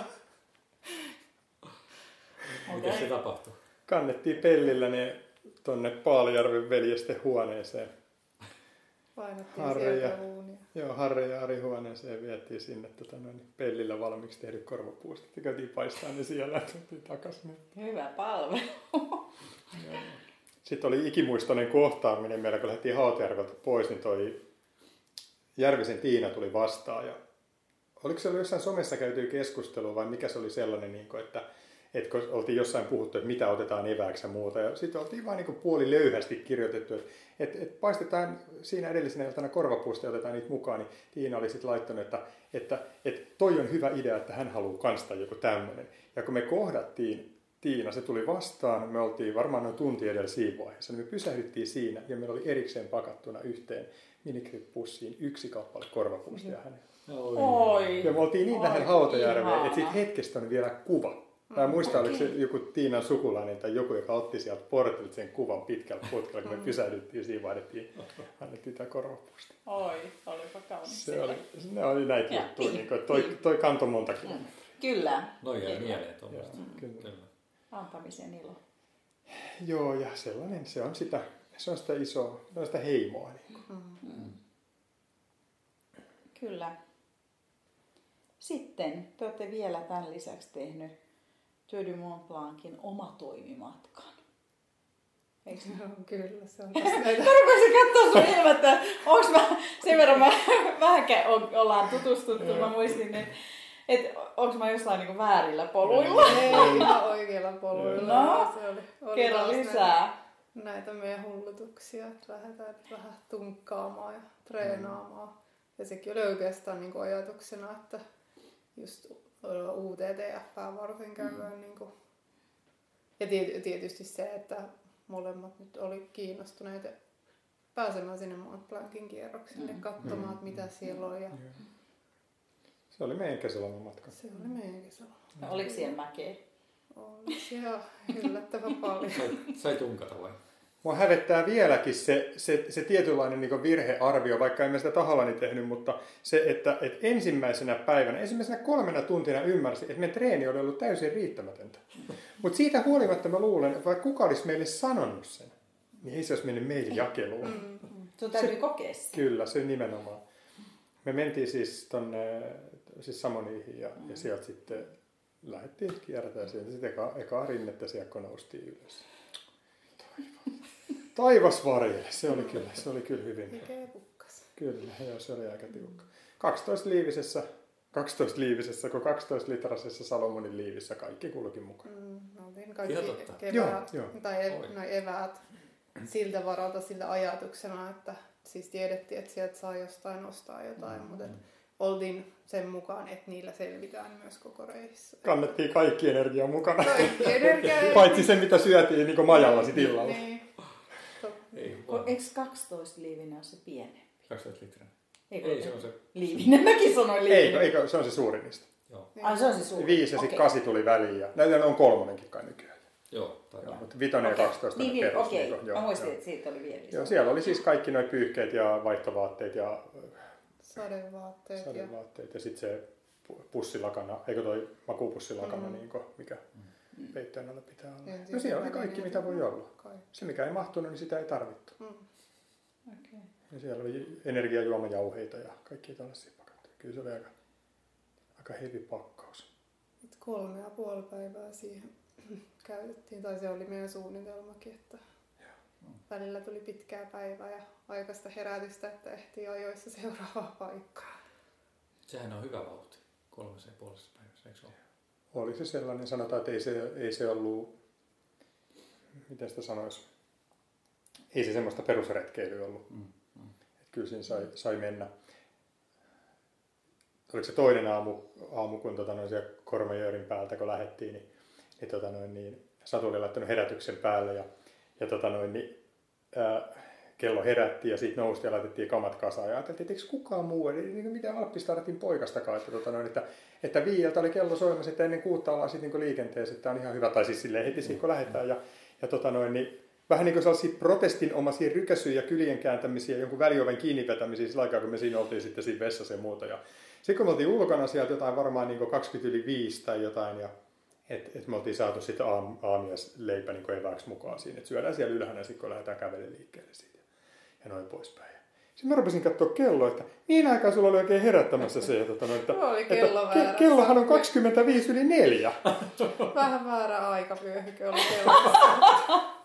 Speaker 2: Miten se tapahtui?
Speaker 3: Kannettiin pellillä ne tonne Paalijärven veljesten huoneeseen.
Speaker 5: Painettiin
Speaker 3: Harri ja-. Joo, Harri ja Ari huoneeseen vietiin sinne tota, noin, pellillä valmiiksi tehdyt korvapuustit ja käytiin paistaa ne siellä ja tultiin takaisin.
Speaker 4: Hyvä palvelu.
Speaker 3: Sitten oli ikimuistoinen kohtaaminen meillä, kun lähdettiin Hautjärveltä pois, niin toi Järvisen Tiina tuli vastaan. Ja oliko se ollut jossain somessa käyty keskustelua vai mikä se oli sellainen, niin kuin, että, että kun oltiin jossain puhuttu, että mitä otetaan evääksi ja muuta. Ja sitten oltiin vain niin puoli löyhästi kirjoitettu, että, että, että paistetaan siinä edellisenä iltana korvapuusta ja otetaan niitä mukaan. Niin Tiina oli sitten laittanut, että, että, että toi on hyvä idea, että hän haluaa kanstaa joku tämmöinen. Ja kun me kohdattiin Tiina, se tuli vastaan, me oltiin varmaan noin tunti edellä siinä vaiheessa, niin me pysähdyttiin siinä ja meillä oli erikseen pakattuna yhteen minikrippussiin yksi kappale korvapuustia hänelle.
Speaker 4: Oi.
Speaker 3: Ja me oltiin niin
Speaker 4: Oi,
Speaker 3: lähellä Hautajärveä, että siitä hetkestä on vielä kuva. Mä en muista, oliko se joku Tiinan sukulainen tai joku, joka otti sieltä portilta sen kuvan pitkällä putkella, kun me pysähdyttiin ja siinä vaihdettiin, annettiin tämä korvapuusti.
Speaker 4: Oi, olipa kaunis.
Speaker 3: Se oli, ne oli näitä
Speaker 4: Ja
Speaker 3: juttuja, niin kuin, toi, toi kantoi monta kilometriä.
Speaker 4: Kyllä.
Speaker 2: Noin jää
Speaker 4: Kyllä.
Speaker 2: mieleen tuommoista.
Speaker 3: kyllä.
Speaker 2: Kyllä.
Speaker 4: Antamisen ilo.
Speaker 3: Joo, ja sellainen, se on sitä, se on sitä isoa, se on sitä heimoa. Niin kuin.
Speaker 4: Kyllä. Sitten te olette vielä tämän lisäksi tehnyt Du Mont Blancin omatoimimatkan. Eikö se?
Speaker 5: Joo, Kyllä, se on tässä näitä.
Speaker 4: Mä rupesin katsoa sun ilme, että onks mä, sen verran mä vähän o- ollaan tutustuttu, mä muistin, että et, onks mä jossain niinku väärillä poluilla.
Speaker 5: Ei ihan oikeilla poluilla.
Speaker 4: No,
Speaker 5: se oli, oli
Speaker 4: Kerro lisää.
Speaker 5: Näitä, näitä meidän hullutuksia, että lähdetään vähän tunkkaamaan ja treenaamaan. Ja sekin oli oikeastaan niin ajatuksena, että just UTTF varten käydään niin kuin... Ja tiety- tietysti se, että molemmat nyt oli kiinnostuneita pääsemään sinne Mont Blancin kierrokselle,
Speaker 4: Mm.
Speaker 5: katsomaan, että mitä siellä on. Ja
Speaker 3: Se oli meidän kesäloman matka.
Speaker 5: se oli meidän kesällä.
Speaker 4: No, oliko siellä mäkeä?
Speaker 5: Oli siellä yllättävän paljon.
Speaker 2: Sai, sai tunkata vai?
Speaker 3: Mua hävettää vieläkin se, se, se tietynlainen niin virhearvio, vaikka en mä sitä tahallani tehnyt, mutta se, että, että ensimmäisenä päivänä, ensimmäisenä kolmena tuntina ymmärsin, että meidän treeni oli ollut täysin riittämätöntä. Mutta siitä huolimatta mä luulen, että vaikka kuka olisi meille sanonut sen, niin ei se olisi mennyt meille jakeluun.
Speaker 5: Mm.
Speaker 4: Sun täytyy kokea se.
Speaker 3: Kyllä, se nimenomaan. Me mentiin siis tonne siis Samoniihin ja, ja sieltä sitten lähdettiin kiertämään sieltä. Sitten eka, eka rinnettä kun noustiin ylös. Taivas varjelle, se oli kyllä, se oli kyllä hyvin.
Speaker 5: Mikä pukkas.
Speaker 3: Kyllä, joo, se oli aika tiukka. 12 liivisessä, 12 liivisessä, kun 12 litrasessa Salomonin liivissä kaikki kulki mukaan.
Speaker 5: Mm, oltiin kaikki keväät,
Speaker 3: Joo, joo.
Speaker 5: tai e-
Speaker 2: Oi.
Speaker 5: no eväät siltä varalta siltä ajatuksena, että siis tiedettiin, että sieltä saa jostain ostaa jotain, mm, mutta mm. oltiin sen mukaan, että niillä selvitään myös koko reissu.
Speaker 3: Kannettiin kaikki energia mukana.
Speaker 5: Kaikki energia.
Speaker 3: Paitsi se, mitä syötiin niin majalla sit illalla.
Speaker 5: Niin.
Speaker 2: Ei,
Speaker 4: Eikö 12 liivinen ole se pienempi?
Speaker 2: 12 litraa.
Speaker 4: Eikö
Speaker 2: Ei, se on se,
Speaker 4: Liivinen, mäkin sanoin liivinen.
Speaker 3: Eikö, eikö, se on se suurin niistä.
Speaker 2: joo,
Speaker 4: Ai se on se suuri.
Speaker 3: Viisi ja sitten kasi tuli väliin. Ja näitä on kolmonenkin kai nykyään.
Speaker 2: joo, tai
Speaker 3: Joo, mutta vitonen ja 12
Speaker 4: Niin,
Speaker 3: perus.
Speaker 4: okei.
Speaker 3: niin,
Speaker 4: Mä muistin, että siitä oli vielä
Speaker 3: Joo, siellä oli siis kaikki nuo pyyhkeet ja vaihtovaatteet ja
Speaker 5: Sadevaatteet ja
Speaker 3: sadevaatteet ja sitten se pu- pussilakana, eikö toi makupussilakana,
Speaker 5: Mm.
Speaker 3: niin kuin, mikä peitteen alla pitää olla.
Speaker 5: En
Speaker 3: No
Speaker 5: tiedä,
Speaker 3: siellä oli kaikki, mitä voi olla.
Speaker 5: Kaikki.
Speaker 3: Se, mikä ei mahtunut, niin sitä ei tarvittu.
Speaker 5: Mm.
Speaker 4: Okei.
Speaker 3: Ja siellä oli energiajuomajauheita ja kaikki tällaisia pakattuja. Kyllä se oli aika, aika heavy pakkaus.
Speaker 5: Et kolme ja puoli päivää siihen käytettiin, tai se oli meidän suunnitelmakin, että välillä tuli pitkää päivää ja aikaista herätystä, että ehtii ajoissa seuraavaa paikkaa.
Speaker 2: Sehän on hyvä vauhti. Kolmessa ja puolessa päivässä, eikö se ole?
Speaker 3: Oli se sellainen, sanotaan, että ei se, ei se ollut, miten sitä sanoisi, ei se semmoista perusretkeilyä ollut.
Speaker 2: Mm, mm.
Speaker 3: Et kyllä siinä sai, sai mennä. Oliko se toinen aamu, aamu kun tota, noin siellä Kormajörin päältä, kun lähdettiin, niin, niin, tota, noin, niin Satu oli laittanut herätyksen päälle ja, ja tota, noin, niin, ää, kello herätti ja sitten nousti ja laitettiin kamat kasaan. Ja ajateltiin, että eikö kukaan muu, eli niin miten Alppistaratin poikastakaan, että, tota, noin, että, että viieltä oli kello soimassa, että ennen kuutta ollaan sitten niin liikenteessä, että on ihan hyvä, tai siis silleen heti siinä, kun lähdetään. Ja, ja tota, noin, niin, vähän niin kuin sellaisia protestinomaisia rykäsyjä, kyljen kääntämisiä, jonkun välioven kiinni vetämisiä sillä aikaa, kun me siinä oltiin sitten siinä vessassa ja muuta. Ja sitten kun me oltiin ulkona sieltä jotain varmaan niin 20 yli 5 tai jotain, ja että et me oltiin saatu sitten aam, aamiaisleipä niin evääksi mukaan siinä, että syödään siellä ylhäällä sitten kun lähdetään kävelemään liikkeelle siitä ja noin poispäin. Sitten mä rupesin katsoa kelloa, että niin aikaa sulla oli oikein herättämässä se, että, tota että, että
Speaker 5: kello
Speaker 3: ke- kellohan on 25 yli neljä.
Speaker 5: Vähän väärä aikavyöhyke oli kello.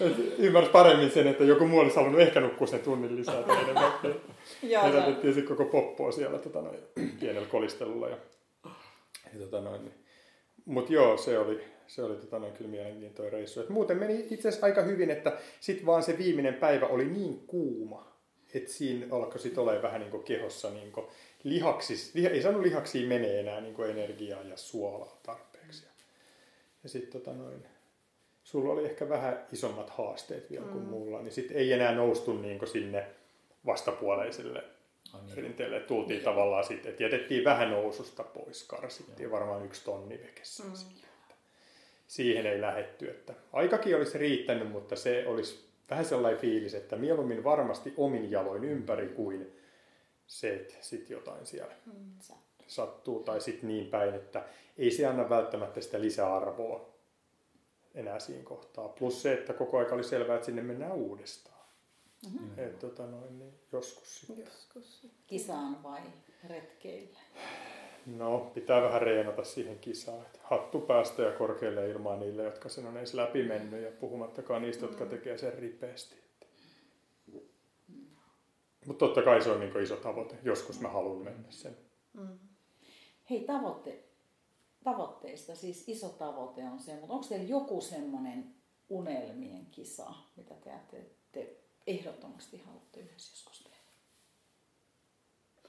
Speaker 3: Et Ymmärsi paremmin sen, että joku muu olisi halunnut ehkä nukkua sen tunnin lisää tai enemmän. Herätettiin sitten koko poppoa siellä tota noin, pienellä kolistelulla. Ja, ja tota noin, niin. Mutta joo, se oli, se oli tota noin, kyllä mielenkiintoinen reissu. Et muuten meni itse asiassa aika hyvin, että sitten vaan se viimeinen päivä oli niin kuuma, että siinä alkoi sitten olemaan vähän niin kuin kehossa niin kuin lihaksis, liha, ei saanut lihaksiin menee enää niin kuin energiaa ja suolaa tarpeeksi. Ja, ja sitten tota noin, sulla oli ehkä vähän isommat haasteet vielä kuin
Speaker 5: Mm.
Speaker 3: mulla, niin sitten ei enää noustu niin kuin sinne vastapuoleiselle
Speaker 2: Ai niin.
Speaker 3: rinteelle. Tultiin tavallaan sitten, että jätettiin vähän noususta pois, karsittiin varmaan yksi tonni vekessä.
Speaker 5: Mm.
Speaker 3: että Siihen ei lähetty, että aikakin olisi riittänyt, mutta se olisi vähän sellainen fiilis, että mieluummin varmasti omin jaloin ympäri kuin se, että sitten jotain siellä sattuu tai sitten niin päin, että ei se anna välttämättä sitä lisäarvoa enää siinä kohtaa. Plus se, että koko aika oli selvää, että sinne mennään uudestaan.
Speaker 2: Mm.
Speaker 3: Et, tota noin, niin joskus sitten.
Speaker 5: Joskus.
Speaker 4: Kisaan vai retkeille?
Speaker 3: No, pitää vähän reenata siihen kisaan. Et hattu päästä ja korkealle ilmaan niille, jotka sen on edes läpi mennyt ja puhumattakaan niistä, jotka tekee sen ripeästi. Mutta totta kai se on niin iso tavoite. Joskus mä haluan mennä sen.
Speaker 5: Mm.
Speaker 4: Hei, tavoitte, tavoitteista, siis iso tavoite on se, mutta onko teillä joku semmoinen unelmien kisa, mitä te, te, te ehdottomasti haluatte yhdessä joskus tehdä?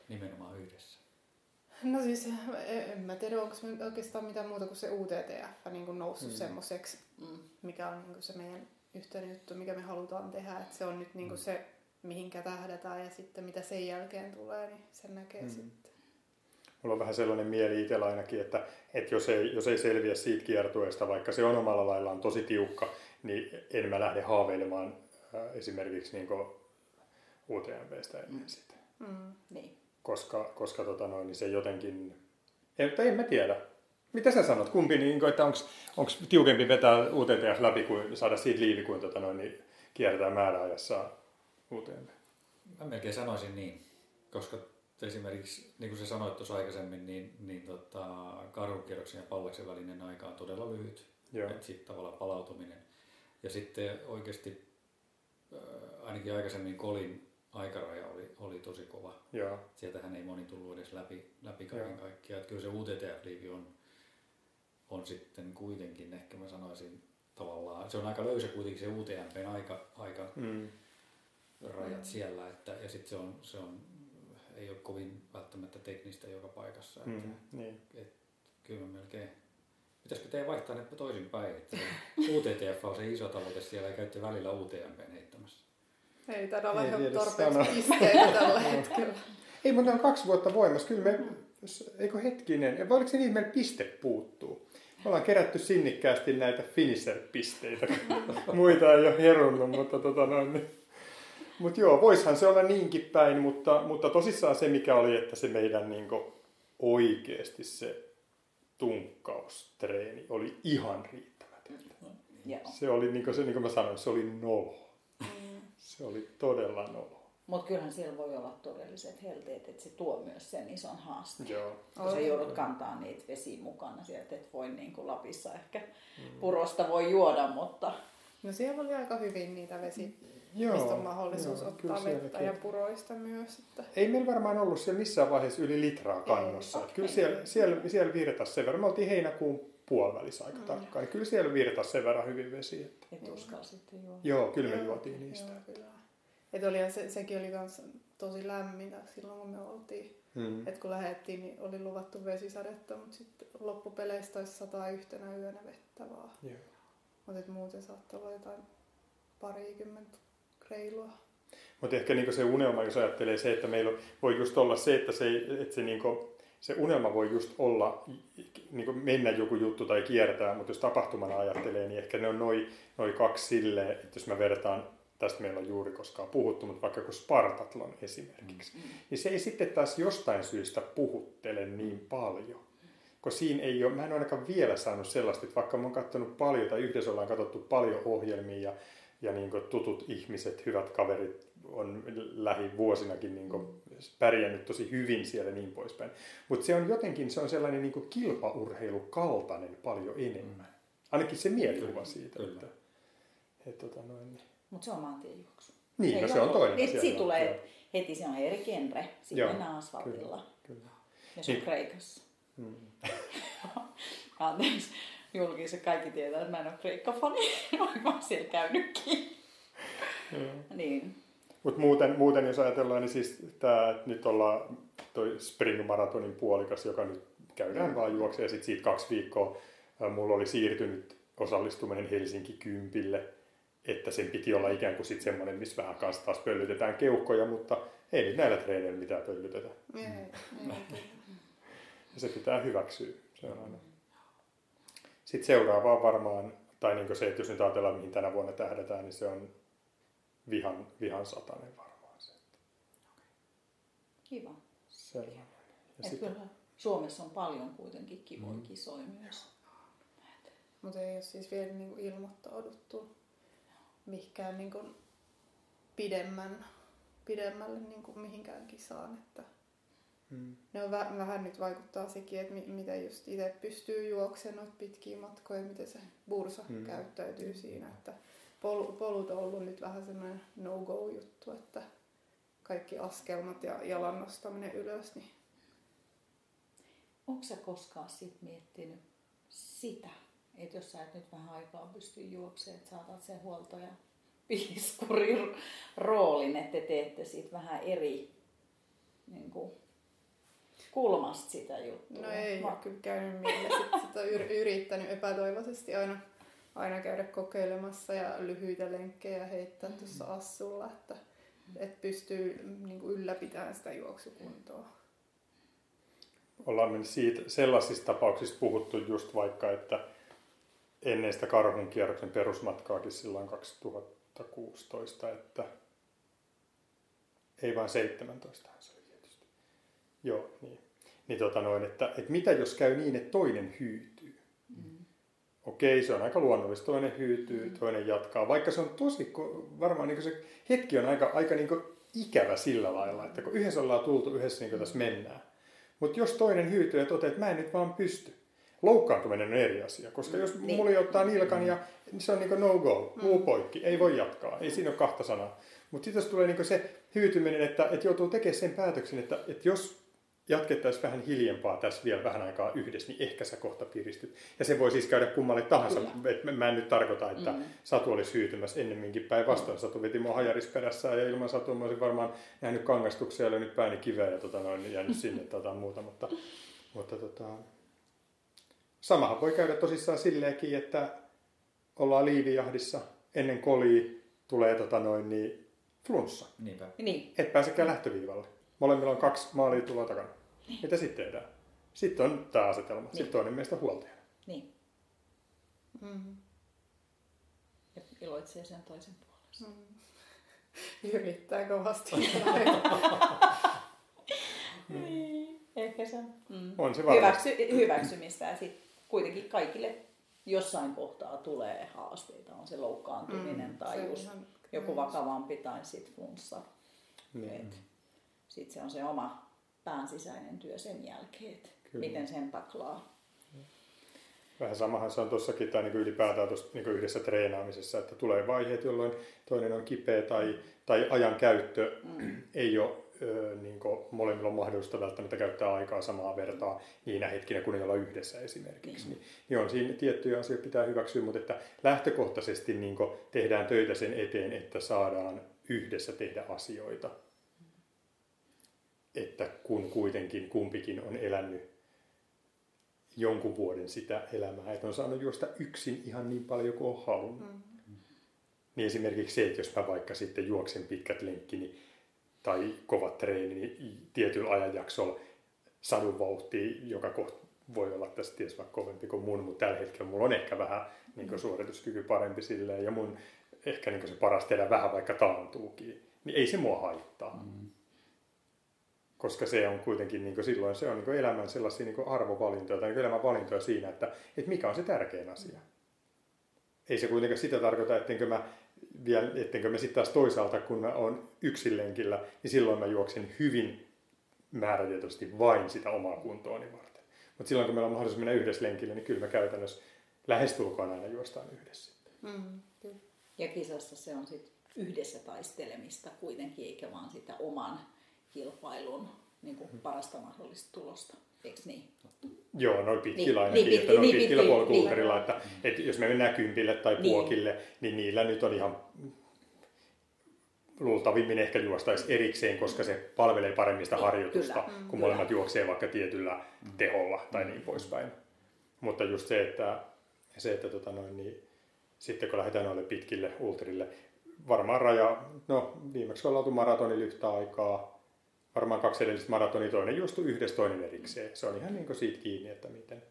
Speaker 2: Nimenomaan yhdessä.
Speaker 5: No siis en, en mä tiedä, onko me oikeastaan mitään muuta kuin se UTTF niin kuin noussut
Speaker 3: Mm.
Speaker 5: mm. semmoiseksi,
Speaker 4: Mm.
Speaker 5: mikä on niin kuin se meidän yhteinen juttu, mikä me halutaan tehdä. Että se on nyt niin kuin
Speaker 3: Mm.
Speaker 5: se, mihinkä tähdätään ja sitten mitä sen jälkeen tulee, niin sen näkee
Speaker 3: Mm.
Speaker 5: mm. sitten.
Speaker 3: Mulla on vähän sellainen mieli itsellä ainakin, että, että jos, ei, jos ei selviä siitä kiertueesta, vaikka se on omalla laillaan tosi tiukka, niin en mä lähde haaveilemaan äh, esimerkiksi niin UTMBstä ennen
Speaker 4: Mm.
Speaker 3: sitä.
Speaker 5: Mm.
Speaker 4: Niin.
Speaker 3: Koska, koska tota noin, niin se jotenkin... En, tai en mä tiedä. Mitä sä sanot? Kumpi, niin, että onko tiukempi vetää UTTF läpi kuin saada siitä liivi, kuin tota noin, niin kiertää määräajassa UTMB?
Speaker 2: Mä melkein sanoisin niin, koska esimerkiksi, niin kuin sä sanoit tuossa aikaisemmin, niin, niin tota, karhukierroksen ja pallaksen välinen aika on todella lyhyt. Sitten tavallaan palautuminen. Ja sitten oikeasti ainakin aikaisemmin Kolin aikaraja oli, oli tosi kova.
Speaker 3: Joo.
Speaker 2: Sieltähän ei moni tullut edes läpi, läpi kaiken
Speaker 3: Joo.
Speaker 2: kaikkiaan. Että kyllä se UTTF-liivi on, on sitten kuitenkin, ehkä mä sanoisin, tavallaan, se on aika löysä kuitenkin se UTMPn aika, aika
Speaker 3: Mm.
Speaker 2: rajat
Speaker 5: Mm.
Speaker 2: siellä, että, ja sitten se on, se on, ei ole kovin välttämättä teknistä joka paikassa. Että,
Speaker 3: Mm. Niin.
Speaker 2: Kyllä mä melkein, pitäisikö teidän vaihtaa ne toisinpäin, että UTTF on se iso tavoite siellä ja käytte välillä UTMPn heittämässä.
Speaker 5: Ei taida olla ihan tarpeeksi pisteitä tällä hetkellä.
Speaker 3: Ei, mutta ne on kaksi vuotta voimassa. Kyllä me, eikö hetkinen, vai oliko se niin, että meillä piste puuttuu? Me ollaan kerätty sinnikkäästi näitä finisher-pisteitä. Muita ei ole herunnut, mutta tota noin. Niin. Mutta joo, voishan se olla niinkin päin, mutta, mutta tosissaan se mikä oli, että se meidän niin oikeasti se tunkkaustreeni oli ihan riittämätön.
Speaker 1: Joo.
Speaker 3: Se oli, niin kuin, se, niin kuin mä sanoin, se oli nolo. Se oli todella nolo.
Speaker 1: Mutta kyllähän siellä voi olla todelliset helteet, että se tuo myös sen ison haasteen.
Speaker 3: Joo.
Speaker 1: Kun sä joudut kantaa niitä vesiä mukana sieltä, et voi niin kuin Lapissa ehkä purosta voi juoda, mutta
Speaker 5: No siellä oli aika hyvin niitä vesi,
Speaker 3: Joo,
Speaker 5: mistä on mahdollisuus
Speaker 3: joo,
Speaker 5: ottaa vettä
Speaker 3: sielläkin.
Speaker 5: ja puroista myös. Että...
Speaker 3: Ei meillä varmaan ollut siellä missään vaiheessa yli litraa kannossa.
Speaker 5: Ei.
Speaker 3: Ei, kyllä siellä, siellä, siellä virtasi sen verran. Me oltiin heinäkuun puolivälissä aika tarkkaan. Niin kyllä siellä virtasi sen verran hyvin vesi. Että...
Speaker 1: et uskalla sitten juoda.
Speaker 3: Joo, kyllä me
Speaker 5: Joo,
Speaker 3: juotiin niistä.
Speaker 5: Joo, kyllä. Et oli, se, sekin oli kans tosi lämmintä silloin, kun me oltiin.
Speaker 3: Mm.
Speaker 5: Et kun lähdettiin, niin oli luvattu vesisadetta, mutta sitten loppupeleistä olisi sataa yhtenä yönä vettä vaan.
Speaker 3: Joo.
Speaker 5: Mutta muuten saattoi olla jotain parikymmentä reilua.
Speaker 3: Mutta ehkä niinku se unelma, jos ajattelee se, että meillä voi just olla se, että se, että se, niinku, se unelma voi just olla, niinku mennä joku juttu tai kiertää, mutta jos tapahtumana ajattelee, niin ehkä ne on noin noi kaksi silleen, että jos mä vertaan, tästä meillä on juuri koskaan puhuttu, mutta vaikka kun Spartatlon esimerkiksi, niin se ei sitten taas jostain syystä puhuttele niin paljon. Kun siinä ei ole, mä en ole ainakaan vielä saanut sellaista, että vaikka mä oon katsonut paljon tai yhdessä ollaan katsottu paljon ohjelmia ja, ja niin tutut ihmiset, hyvät kaverit on lähivuosinakin niin pärjännyt tosi hyvin siellä ja niin poispäin. Mutta se on jotenkin, se on sellainen niin kilpaurheilukaltainen paljon enemmän. Ainakin se mielikuva
Speaker 2: Kyllä,
Speaker 3: siitä.
Speaker 2: kyllä.
Speaker 3: Että, että, tota noin, niin.
Speaker 1: Mutta se on maantiejuoksu.
Speaker 3: Niin,
Speaker 1: Ei
Speaker 3: no se on toinen
Speaker 1: Et
Speaker 3: asia,
Speaker 1: siitä tulee
Speaker 3: joo.
Speaker 1: heti, se on eri genre. Sitten
Speaker 3: Joo,
Speaker 1: mennään asfaltilla.
Speaker 3: Kyllä.
Speaker 1: Ja se on
Speaker 3: Niin.
Speaker 1: Kreikassa.
Speaker 3: Mm.
Speaker 1: Anteeksi, julkisen kaikki tietää, että mä en ole kreikkafani, vaikka mä oon siellä käynytkin. Niin.
Speaker 3: Mutta muuten, muuten, jos ajatellaan, niin siis tämä, että nyt ollaan toi Spring Maratonin puolikas, joka nyt käydään vaan juoksee, ja sitten siitä kaksi viikkoa ää, mulla oli siirtynyt osallistuminen Helsinki Kympille, että sen piti olla ikään kuin sitten semmoinen, missä vähän kanssa taas pöllytetään keuhkoja, mutta ei nyt näillä treeneillä mitään pöllytetä.
Speaker 5: Kyllä.
Speaker 3: Ja se pitää hyväksyä. Se on aina. Sitten seuraavaa varmaan, tai niin se, että jos nyt ajatellaan, mihin tänä vuonna tähdätään, niin se on vihan, vihan satanen varmaan se.
Speaker 1: Kiva.
Speaker 3: Sellainen. Ja
Speaker 1: Et
Speaker 3: sitten,
Speaker 1: kyllä Suomessa on paljon kuitenkin kivoja kisoja myös.
Speaker 5: Mutta ei ole siis vielä niinku ilmoittauduttu mihinkään niinku pidemmän, pidemmälle niinku mihinkään kisaan. Että
Speaker 3: mm,
Speaker 5: ne on väh, vähän nyt vaikuttaa sekin, että mi, miten just itse pystyy juoksemaan noita pitkiä matkoja, miten se bursa
Speaker 3: Mm.
Speaker 5: mm. käyttäytyy siinä. Että pol, polut on ollut nyt vähän semmoinen no-go-juttu, että kaikki askelmat ja jalan nostaminen ylös, niin
Speaker 1: Onko sä koskaan sit miettinyt sitä, että jos sä et nyt vähän aikaa pysty juoksemaan, että saatat sen huolto- ja piiskurin roolin, että te teette siitä vähän eri niin kuin, kulmasta sitä juttua.
Speaker 5: No ei
Speaker 1: Va-
Speaker 5: ole kyllä käynyt mielessä. Sit Sitä on yr- yrittänyt epätoivoisesti aina, aina käydä kokeilemassa ja lyhyitä lenkkejä heittää
Speaker 1: Mm.
Speaker 5: tuossa assulla, että, että pystyy niin kuin ylläpitämään sitä juoksukuntoa.
Speaker 3: ollaan me siitä, sellaisista tapauksista puhuttu just vaikka, että ennen sitä karhunkierroksen perusmatkaakin silloin 2016, että ei vaan 17 se. Joo, niin. Niin tota noin, että, että mitä jos käy niin, että toinen hyytyy? Okei, se on aika luonnollista. Toinen hyytyy, toinen jatkaa. Vaikka se on tosi, varmaan niin se hetki on aika, aika niin ikävä sillä lailla, että kun yhdessä ollaan tultu, yhdessä niin tässä mennään. Mutta jos toinen hyytyy ja toteaa, että mä en nyt vaan pysty. Loukkaantuminen on eri asia, koska jos
Speaker 1: Niin.
Speaker 3: mulla ottaa nilkan ja niin se on niin no go, luu poikki, ei voi jatkaa, ei siinä ole kahta sanaa. Mutta sitten jos tulee niin se hyytyminen, että, että joutuu tekemään sen päätöksen, että, että jos jatkettaisiin vähän hiljempaa tässä vielä vähän aikaa yhdessä, niin ehkä sä kohta piristyt. Ja se voi siis käydä kummalle tahansa. Et mä en nyt tarkoita, että mm. Satu olisi hyytymässä ennemminkin päinvastoin. Satu veti mua hajaris perässä ja ilman Satu mä olisin varmaan nähnyt kangastuksia ja nyt pääni kiveä ja tota, noin, jäänyt sinne tota, muuta. Mutta, mutta tota, samahan voi käydä tosissaan silleenkin, että ollaan liivijahdissa ennen koli tulee tota noin, niin flunssa.
Speaker 2: Niinpä.
Speaker 4: Niin.
Speaker 3: Et pääsekään lähtöviivalle. Molemmilla on kaksi maalia tuloa takana.
Speaker 4: Niin.
Speaker 3: Mitä sitten tehdään? Sitten on tämä asetelma. Sitten toinen meistä huoltajana.
Speaker 4: Niin.
Speaker 5: Mm.
Speaker 4: Ja iloitsee sen toisen puolesta.
Speaker 5: Mm. Yrittää kovasti.
Speaker 4: Niin. Ehkä se mm.
Speaker 3: On se varmasti.
Speaker 4: Hyväksy, hyväksymistä ja sitten kuitenkin kaikille jossain kohtaa tulee haasteita. On se loukkaantuminen
Speaker 5: Mm,
Speaker 4: tai
Speaker 5: se
Speaker 4: just
Speaker 5: ihan-
Speaker 4: joku vakavampi tai sitten flunssa.
Speaker 3: Niin.
Speaker 4: Sitten se on se oma pään sisäinen työ sen jälkeen, että
Speaker 3: Kyllä.
Speaker 4: miten sen taklaa.
Speaker 3: Vähän samahan se on tuossakin tai niin ylipäätään tuossa niin yhdessä treenaamisessa, että tulee vaiheet, jolloin toinen on kipeä tai, tai ajan käyttö mm. ei ole niin molemmilla on mahdollista välttämättä käyttää aikaa samaa vertaa niinä hetkinä, kun ei olla yhdessä esimerkiksi. Niin, niin on siinä tiettyjä asioita pitää hyväksyä, mutta että lähtökohtaisesti niin tehdään töitä sen eteen, että saadaan yhdessä tehdä asioita. Että kun kuitenkin kumpikin on elänyt jonkun vuoden sitä elämää, että on saanut juosta yksin ihan niin paljon kuin on halunnut. Mm. Niin esimerkiksi se, että jos mä vaikka sitten juoksen pitkät lenkkini tai kovat treeni, niin tietyllä ajanjaksolla sadun vauhtia, joka kohta voi olla tässä ties vaikka kovempi kuin mun, mutta tällä hetkellä mulla on ehkä vähän niin suorituskyky parempi silleen, ja mun ehkä niin se paras tehdä vähän vaikka taantuukin, niin ei se mua haittaa. Mm koska se on kuitenkin niin kuin silloin se on niin kuin elämän sellaisia niin kuin arvovalintoja tai niin kuin elämän valintoja siinä, että, että mikä on se tärkein asia. Ei se kuitenkaan sitä tarkoita, ettenkö mä, vielä, ettenkö mä sitten taas toisaalta, kun mä oon yksin lenkillä, niin silloin mä juoksen hyvin määrätietoisesti vain sitä omaa kuntooni varten. Mutta silloin, kun meillä on mahdollisuus mennä yhdessä lenkille, niin kyllä me käytännössä lähestulkoon aina juostaan yhdessä.
Speaker 5: Mm, kyllä.
Speaker 4: Ja kisassa se on sitten yhdessä taistelemista kuitenkin, eikä vaan sitä oman kilpailun niin kuin parasta mahdollista tulosta. Eikö niin?
Speaker 3: Joo, noin pitkillä
Speaker 4: Niin,
Speaker 3: ainakin,
Speaker 4: niin,
Speaker 3: että noin
Speaker 4: niin,
Speaker 3: pitkillä
Speaker 4: niin,
Speaker 3: polkuunterilla, että, että jos me mennään kympille tai
Speaker 4: Niin.
Speaker 3: puokille, niin niillä nyt on ihan luultavimmin ehkä juostaisi erikseen, koska se palvelee paremmin sitä
Speaker 4: Niin,
Speaker 3: harjoitusta,
Speaker 4: kyllä,
Speaker 3: kun
Speaker 4: kyllä.
Speaker 3: molemmat juoksee vaikka tietyllä teholla tai niin poispäin. Mutta just se, että, se, että tota noin, niin, sitten kun lähdetään noille pitkille ultrille, varmaan raja, no viimeksi ollaan oltu maratonilla yhtä aikaa, varmaan kaksi edellistä maratonia, toinen juostu yhdessä, toinen erikseen. Se on ihan niin kuin siitä kiinni, että miten,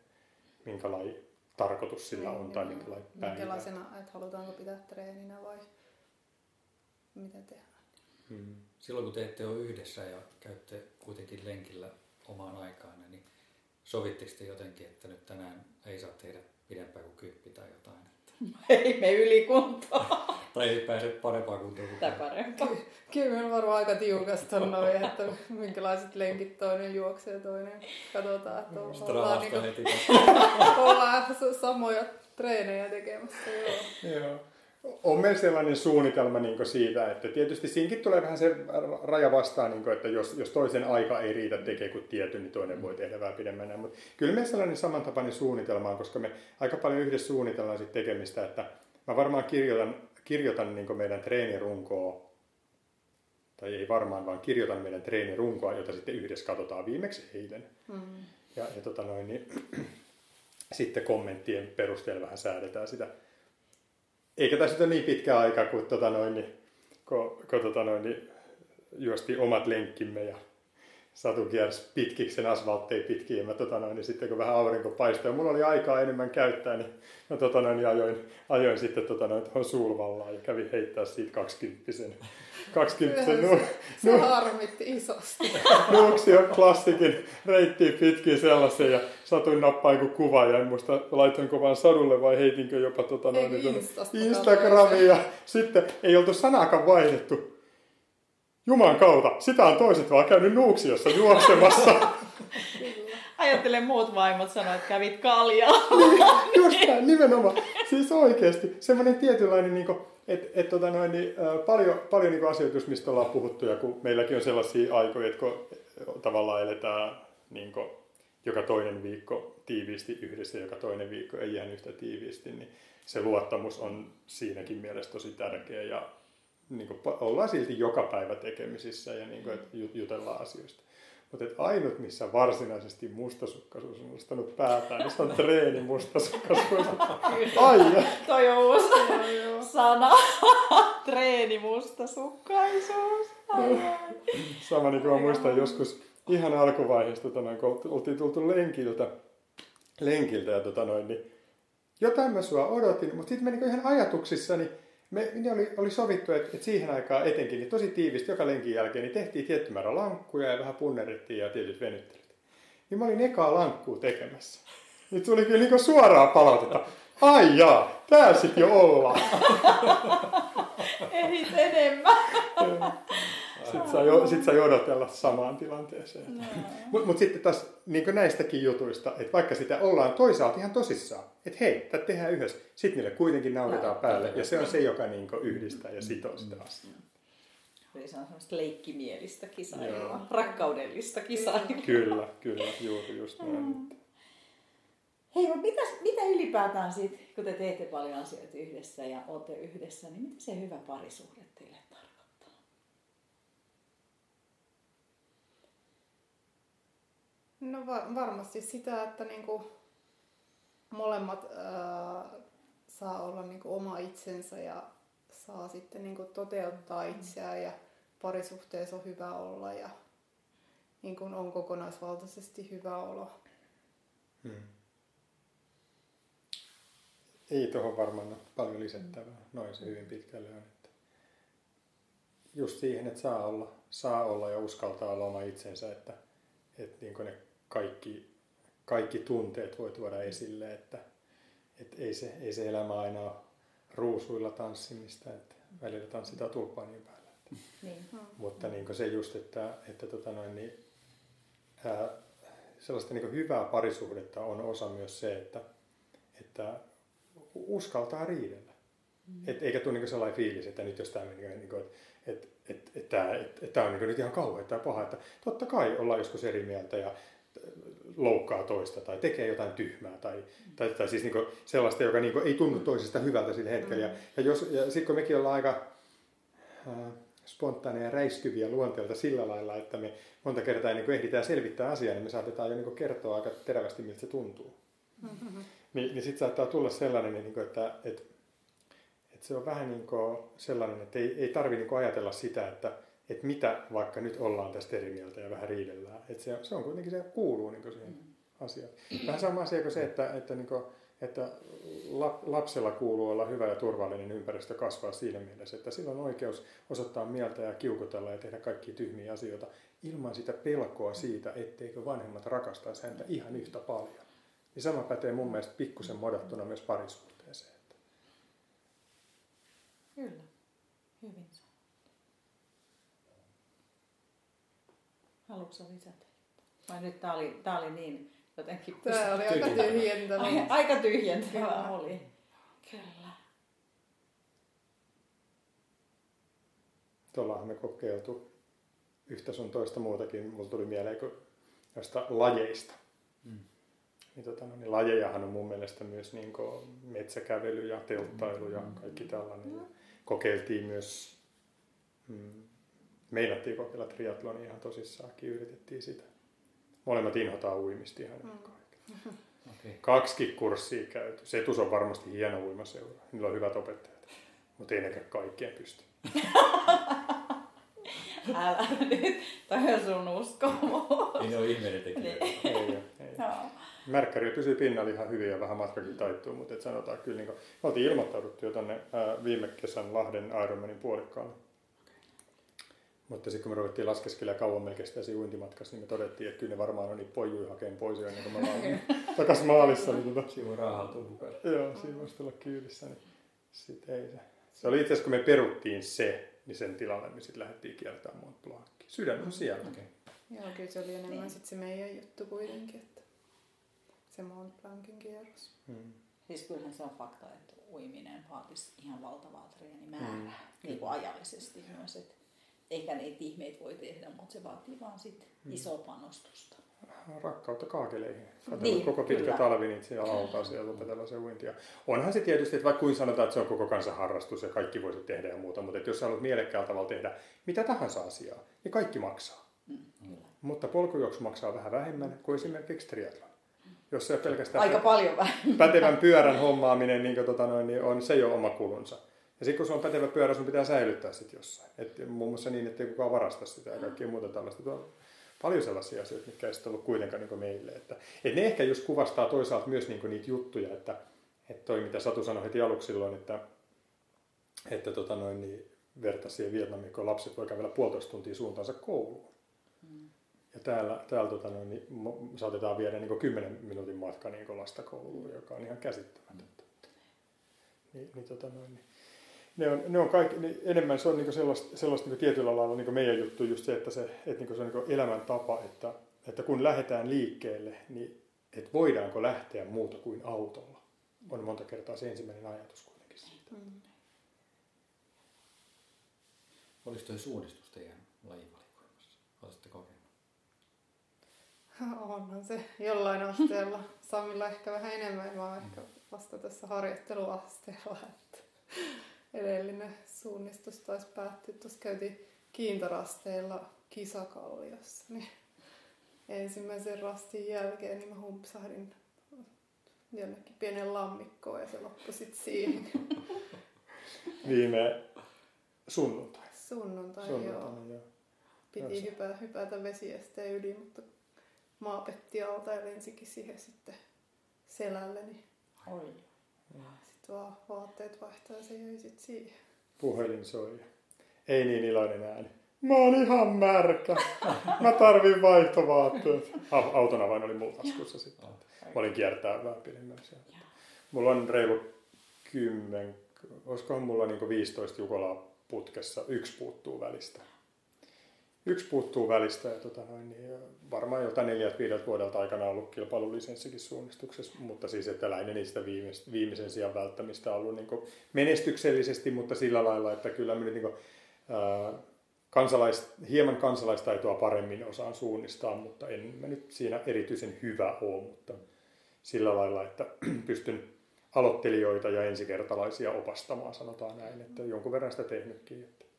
Speaker 3: minkälainen tarkoitus sillä on tai minkälainen päivä.
Speaker 5: Minkälaisena, että halutaanko pitää treeninä vai mitä tehdään?
Speaker 3: Hmm.
Speaker 2: Silloin kun te ette ole yhdessä ja käytte kuitenkin lenkillä omaan aikaan, niin sovitteko te jotenkin, että nyt tänään ei saa tehdä pidempään kuin kymppi tai jotain?
Speaker 4: Ei me ylikuntoa
Speaker 2: tai ei pääse parempaan kuntoon kuin
Speaker 4: tai parempaa.
Speaker 5: Kyllä me varmaan aika tiukasta on noin, että minkälaiset lenkit toinen juoksee toinen. Katsotaan, että ollaan,
Speaker 2: Stravasta
Speaker 5: niinku, ollaan samoja treenejä tekemässä. Joo.
Speaker 3: Joo. On meillä sellainen suunnitelma niin siitä, että tietysti siinkin tulee vähän se raja vastaan, niin kuin, että jos, jos toisen aika ei riitä tekee kuin tietyn, niin toinen voi tehdä vähän pidemmän. Mutta kyllä meillä sellainen samantapainen suunnitelma on, koska me aika paljon yhdessä suunnitellaan sit tekemistä, että mä varmaan kirjoitan, kirjoitan niin meidän treenirunkoa, tai ei varmaan, vaan kirjoitan meidän treenirunkoa, jota sitten yhdessä katsotaan viimeksi eilen.
Speaker 5: Mm.
Speaker 3: Ja, ja tota noin, niin, sitten kommenttien perusteella vähän säädetään sitä. Eikä tässä nyt ole niin pitkä aika, kun, tota noin, niin, kun, kun tota noin, niin, juosti omat lenkkimme ja Satu kiersi pitkiksi sen asfaltteja pitkin ja mä, tota noin, niin sitten kun vähän aurinko paistoi ja mulla oli aikaa enemmän käyttää, niin mä tota noin, niin ajoin, ajoin sitten tota noin, tuohon Sulvallaan ja kävin heittää siitä kaksikymppisen, kaksikymppisen nu,
Speaker 5: Se harmitti isosti.
Speaker 3: Nuuksio klassikin reittiin pitkin sellaisen ja satuin nappaan kuin kuva ja en muista laitoinko vaan sadulle vai heitinkö jopa tota noin, niin Instagramiin ja sitten ei oltu sanaakaan vaihdettu. Juman kautta, sitä on toiset vaan käynyt Nuuksiossa juoksemassa.
Speaker 4: Ajattelen muut vaimot sanoa, että kävit kaljaa.
Speaker 3: Just näin, nimenomaan. Siis oikeasti. Semmoinen tietynlainen, niin että et, tota noin, niin, paljon, paljon niin asioita, just mistä ollaan puhuttu, ja kun meilläkin on sellaisia aikoja, että kun tavallaan eletään niin kuin, joka toinen viikko tiiviisti yhdessä, joka toinen viikko ei ihan yhtä tiiviisti, niin se luottamus on siinäkin mielessä tosi tärkeä ja niin kuin, ollaan silti joka päivä tekemisissä ja niin kuin, että jutellaan asioista. Mutta ainut, missä varsinaisesti mustasukkaisuus on nostanut päätään, niin se on treeni mustasukkaisuus. Ai
Speaker 4: Toi on uusi sana. treeni mustasukkaisuus.
Speaker 3: Sama niin kuin muistan joskus ihan alkuvaiheesta, tota noin, kun oltiin tultu lenkiltä, lenkiltä ja tota noin, niin jotain mä sua odotin, mutta sitten mä niin ihan ajatuksissani, me, me oli, oli sovittu, että, että siihen aikaan etenkin niin tosi tiivisti joka lenkin jälkeen niin tehtiin tietty määrä lankkuja ja vähän punnerittiin ja tietyt venyttelyt. Niin mä olin ekaa lankkuu tekemässä. Niin tuli kyllä niin suoraa palautetta. Ai jaa, tää sit jo ollaan.
Speaker 4: Ei enemmän.
Speaker 3: Sitten saa, sit saa odotella samaan tilanteeseen. No. Mutta mut sitten taas niin näistäkin jutuista, että vaikka sitä ollaan toisaalta ihan tosissaan, että hei, tätä tehdään yhdessä, sitten niille kuitenkin nauretaan päälle. Ja se on se, joka niin yhdistää ja sitoo sitä mm. asiaa.
Speaker 4: Eli se on semmoista leikkimielistä kisailua, rakkaudellista kisailua.
Speaker 3: Kyllä, kyllä, juuri just näin. Mm.
Speaker 4: Hei, mutta mitä, mitä ylipäätään sitten, kun te teette paljon asioita yhdessä ja olette yhdessä, niin mitä se hyvä parisuhde teille
Speaker 5: No va- varmasti sitä, että niinku molemmat ää, saa olla niinku oma itsensä ja saa sitten niinku toteuttaa mm. itseään ja parisuhteessa on hyvä olla ja niin kuin on kokonaisvaltaisesti hyvä olo. Hmm.
Speaker 3: Ei tuohon varmaan paljon lisättävää. Noin se hyvin pitkälle on. Että just siihen, että saa olla, saa olla ja uskaltaa olla oma itsensä, että, että niin ne kaikki, kaikki tunteet voi tuoda esille, että, että ei, se, ei se elämä aina ole ruusuilla tanssimista, että välillä tanssitaan tulppaanin päällä. Että. Niin. Mutta niin se just, että, että tota noin, niin, ää, sellaista niin hyvää parisuhdetta on osa myös se, että, että uskaltaa riidellä. Mm. Et, eikä tule niin sellainen fiilis, että nyt jos tämä meni, niin kuin, että, että, että, että, että, että tämä on niin nyt ihan kauhean tai paha, että totta kai ollaan joskus eri mieltä ja loukkaa toista tai tekee jotain tyhmää tai, tai, tai siis niin sellaista, joka niin ei tunnu toisesta hyvältä sillä hetkellä. Mm. Ja, jos, ja sitten kun mekin ollaan aika äh, spontaaneja ja räiskyviä luonteelta sillä lailla, että me monta kertaa niin ehditään selvittää asiaa, niin me saatetaan jo niin kertoa aika terävästi, miltä se tuntuu. Mm-hmm. Niin, niin sitten saattaa tulla sellainen, niin kuin, että, että, että se on vähän niin sellainen, että ei, ei tarvitse niin ajatella sitä, että että mitä vaikka nyt ollaan tästä eri mieltä ja vähän riidellään. Että se, se on kuitenkin, se kuuluu niin siihen mm. asiaan. Vähän sama asia kuin se, että, että, niin kuin, että lapsella kuuluu olla hyvä ja turvallinen ympäristö kasvaa siinä mielessä, että sillä on oikeus osoittaa mieltä ja kiukutella ja tehdä kaikki tyhmiä asioita ilman sitä pelkoa siitä, etteikö vanhemmat rakastaisi häntä ihan yhtä paljon. Niin sama pätee mun mielestä pikkusen modattuna myös parisuhteeseen.
Speaker 4: Kyllä, hyvin Haluatko lisätä? Vai nyt tää oli, tää oli niin jotenkin...
Speaker 5: Tää oli aika tyhjentävä.
Speaker 4: Aika tyhjentävä oli. Kyllä.
Speaker 3: Tuollahan me kokeiltu yhtä sun toista muutakin. Mulla tuli mieleen kun josta lajeista. Mm. Niin, tota, no, niin lajejahan on mun mielestä myös niin metsäkävely ja telttailu ja kaikki tällainen. Ja kokeiltiin myös mm, meinattiin kokeilla triatlonia ihan tosissaankin, yritettiin sitä. Molemmat inhotaan uimista ihan mm. Okay. Kaksi kurssia käyty. Setus on varmasti hieno uimaseura. Niillä on hyvät opettajat. Mutta ei nekään kaikkien pysty.
Speaker 4: Älä nyt. Toi on sun uskomus.
Speaker 2: Ei ne ole ihmeiden tekijöitä.
Speaker 3: Niin. ei, ei, ei. Märkkäri pysyy pinnalla ihan hyvin ja vähän matkakin taittuu, mutta et sanotaan kyllä, niin kuin, me oltiin ilmoittauduttu jo tänne viime kesän Lahden Ironmanin puolikkaalle mutta sitten kun me ruvettiin laskeskella kauan melkein sitä uintimatkassa, niin me todettiin, että kyllä ne varmaan on niitä pojuja hakeen pois jo ennen kuin me ollaan takas maalissa. Niin tota...
Speaker 2: Siinä voi raahautua mukaan.
Speaker 3: Joo, siinä voisi olla kyydissä. Niin sit ei se. Se oli itse asiassa, kun me peruttiin se, niin sen tilalle me sitten lähdettiin kiertämään Mont Blancin. Sydän on siellä. Okay.
Speaker 5: Joo, kyllä se oli enemmän niin. sit se meidän juttu kuitenkin, että se Mont Blancin kierros. Hmm.
Speaker 4: Siis kyllähän se on fakta, että uiminen vaatisi ihan valtavaa treenimäärää, hmm. niin kuin ajallisesti myös. Että ehkä niitä ihmeitä voi tehdä, mutta se vaatii vaan sit mm. isoa panostusta.
Speaker 3: rakkautta kaakeleihin.
Speaker 1: Niin,
Speaker 3: koko pitkä
Speaker 1: kyllä.
Speaker 3: talvi niitä siellä altaassa ja opetella se uintia. Onhan se tietysti, että vaikka kuin sanotaan, että se on koko kansan harrastus ja kaikki voisi tehdä ja muuta, mutta että jos sä haluat mielekkäällä tavalla tehdä mitä tahansa asiaa, niin kaikki maksaa. Mutta polkujuoksu maksaa vähän vähemmän kuin esimerkiksi triathlon. Jos se pelkästään
Speaker 1: Aika paljon vähän.
Speaker 3: pätevän pyörän hommaaminen niin, tota noin, niin on se jo oma kulunsa. Ja sitten kun se on pätevä pyörä, sun pitää säilyttää sitten jossain. Et muun muassa niin, että ei kukaan varasta sitä ja kaikkea muuta tällaista. Tuo on paljon sellaisia asioita, mitkä ei sitten ollut kuitenkaan niin meille. Että, et ne ehkä just kuvastaa toisaalta myös niin niitä juttuja, että, että toi mitä Satu sanoi heti aluksi silloin, että, että tota noin, niin vertasi siihen Vietnamiin, kun lapset voi kävellä puolitoista tuntia suuntaansa kouluun. Ja täällä, täällä tota noin, niin saatetaan viedä niin 10 minuutin matka niin lasta kouluun, joka on ihan käsittämätöntä. Niin, niin, tota noin, niin. Ne on, ne on kaikki, niin enemmän se on niin sellaista, sellaista niin tietyllä lailla niin meidän juttu just se, että se, että niin se on niin elämäntapa, että, että kun lähdetään liikkeelle, niin että voidaanko lähteä muuta kuin autolla, on monta kertaa se ensimmäinen ajatus kuitenkin siitä.
Speaker 2: Oliko tuo suunnistus teidän lajivalikoimassa? Oletteko kokenut?
Speaker 5: Onhan se jollain asteella. Samilla ehkä vähän enemmän. Mä oon ehkä vasta tässä harjoitteluasteella. Että edellinen suunnistus taisi päättyä. Tuossa käytiin kiintorasteilla kisakalliossa. Niin ensimmäisen rastin jälkeen niin mä humpsahdin jonnekin pienen lammikkoon ja se loppui sitten siihen.
Speaker 3: Viime sunnuntai.
Speaker 5: Sunnuntai, joo.
Speaker 3: Sunnuntaina, joo.
Speaker 5: Piti
Speaker 3: Joo,
Speaker 5: hypätä, hypätä vesiesteen yli, mutta maa petti alta ja lensikin siihen sitten selälle, niin
Speaker 1: Oi.
Speaker 5: Vaan vaatteet vaihtaa ja se jäi sitten siihen.
Speaker 3: Puhelin soi. Ei niin iloinen ääni. Mä oon ihan märkä. Mä tarvin vaihtovaatteet. Au- Auton avain oli mulla taskussa sitten. Mä olin kiertää vähän pidemmän sieltä. Mulla on reilu kymmen, olisikohan mulla niinku 15 Jukolaa putkessa, yksi puuttuu välistä. Yksi puuttuu välistä ja tota noin, niin varmaan joltain neljältä viideltä vuodelta aikana ollut kilpailulisenssikin suunnistuksessa, mutta siis että lähinnä niistä viimeis, viimeisen sijaan välttämistä on ollut niin menestyksellisesti, mutta sillä lailla, että kyllä mä nyt niin kuin, ää, kansalais, hieman kansalaistaitoa paremmin osaan suunnistaa, mutta en mä nyt siinä erityisen hyvä ole, mutta sillä lailla, että pystyn aloittelijoita ja ensikertalaisia opastamaan, sanotaan näin, että jonkun verran sitä tehnytkin. Että.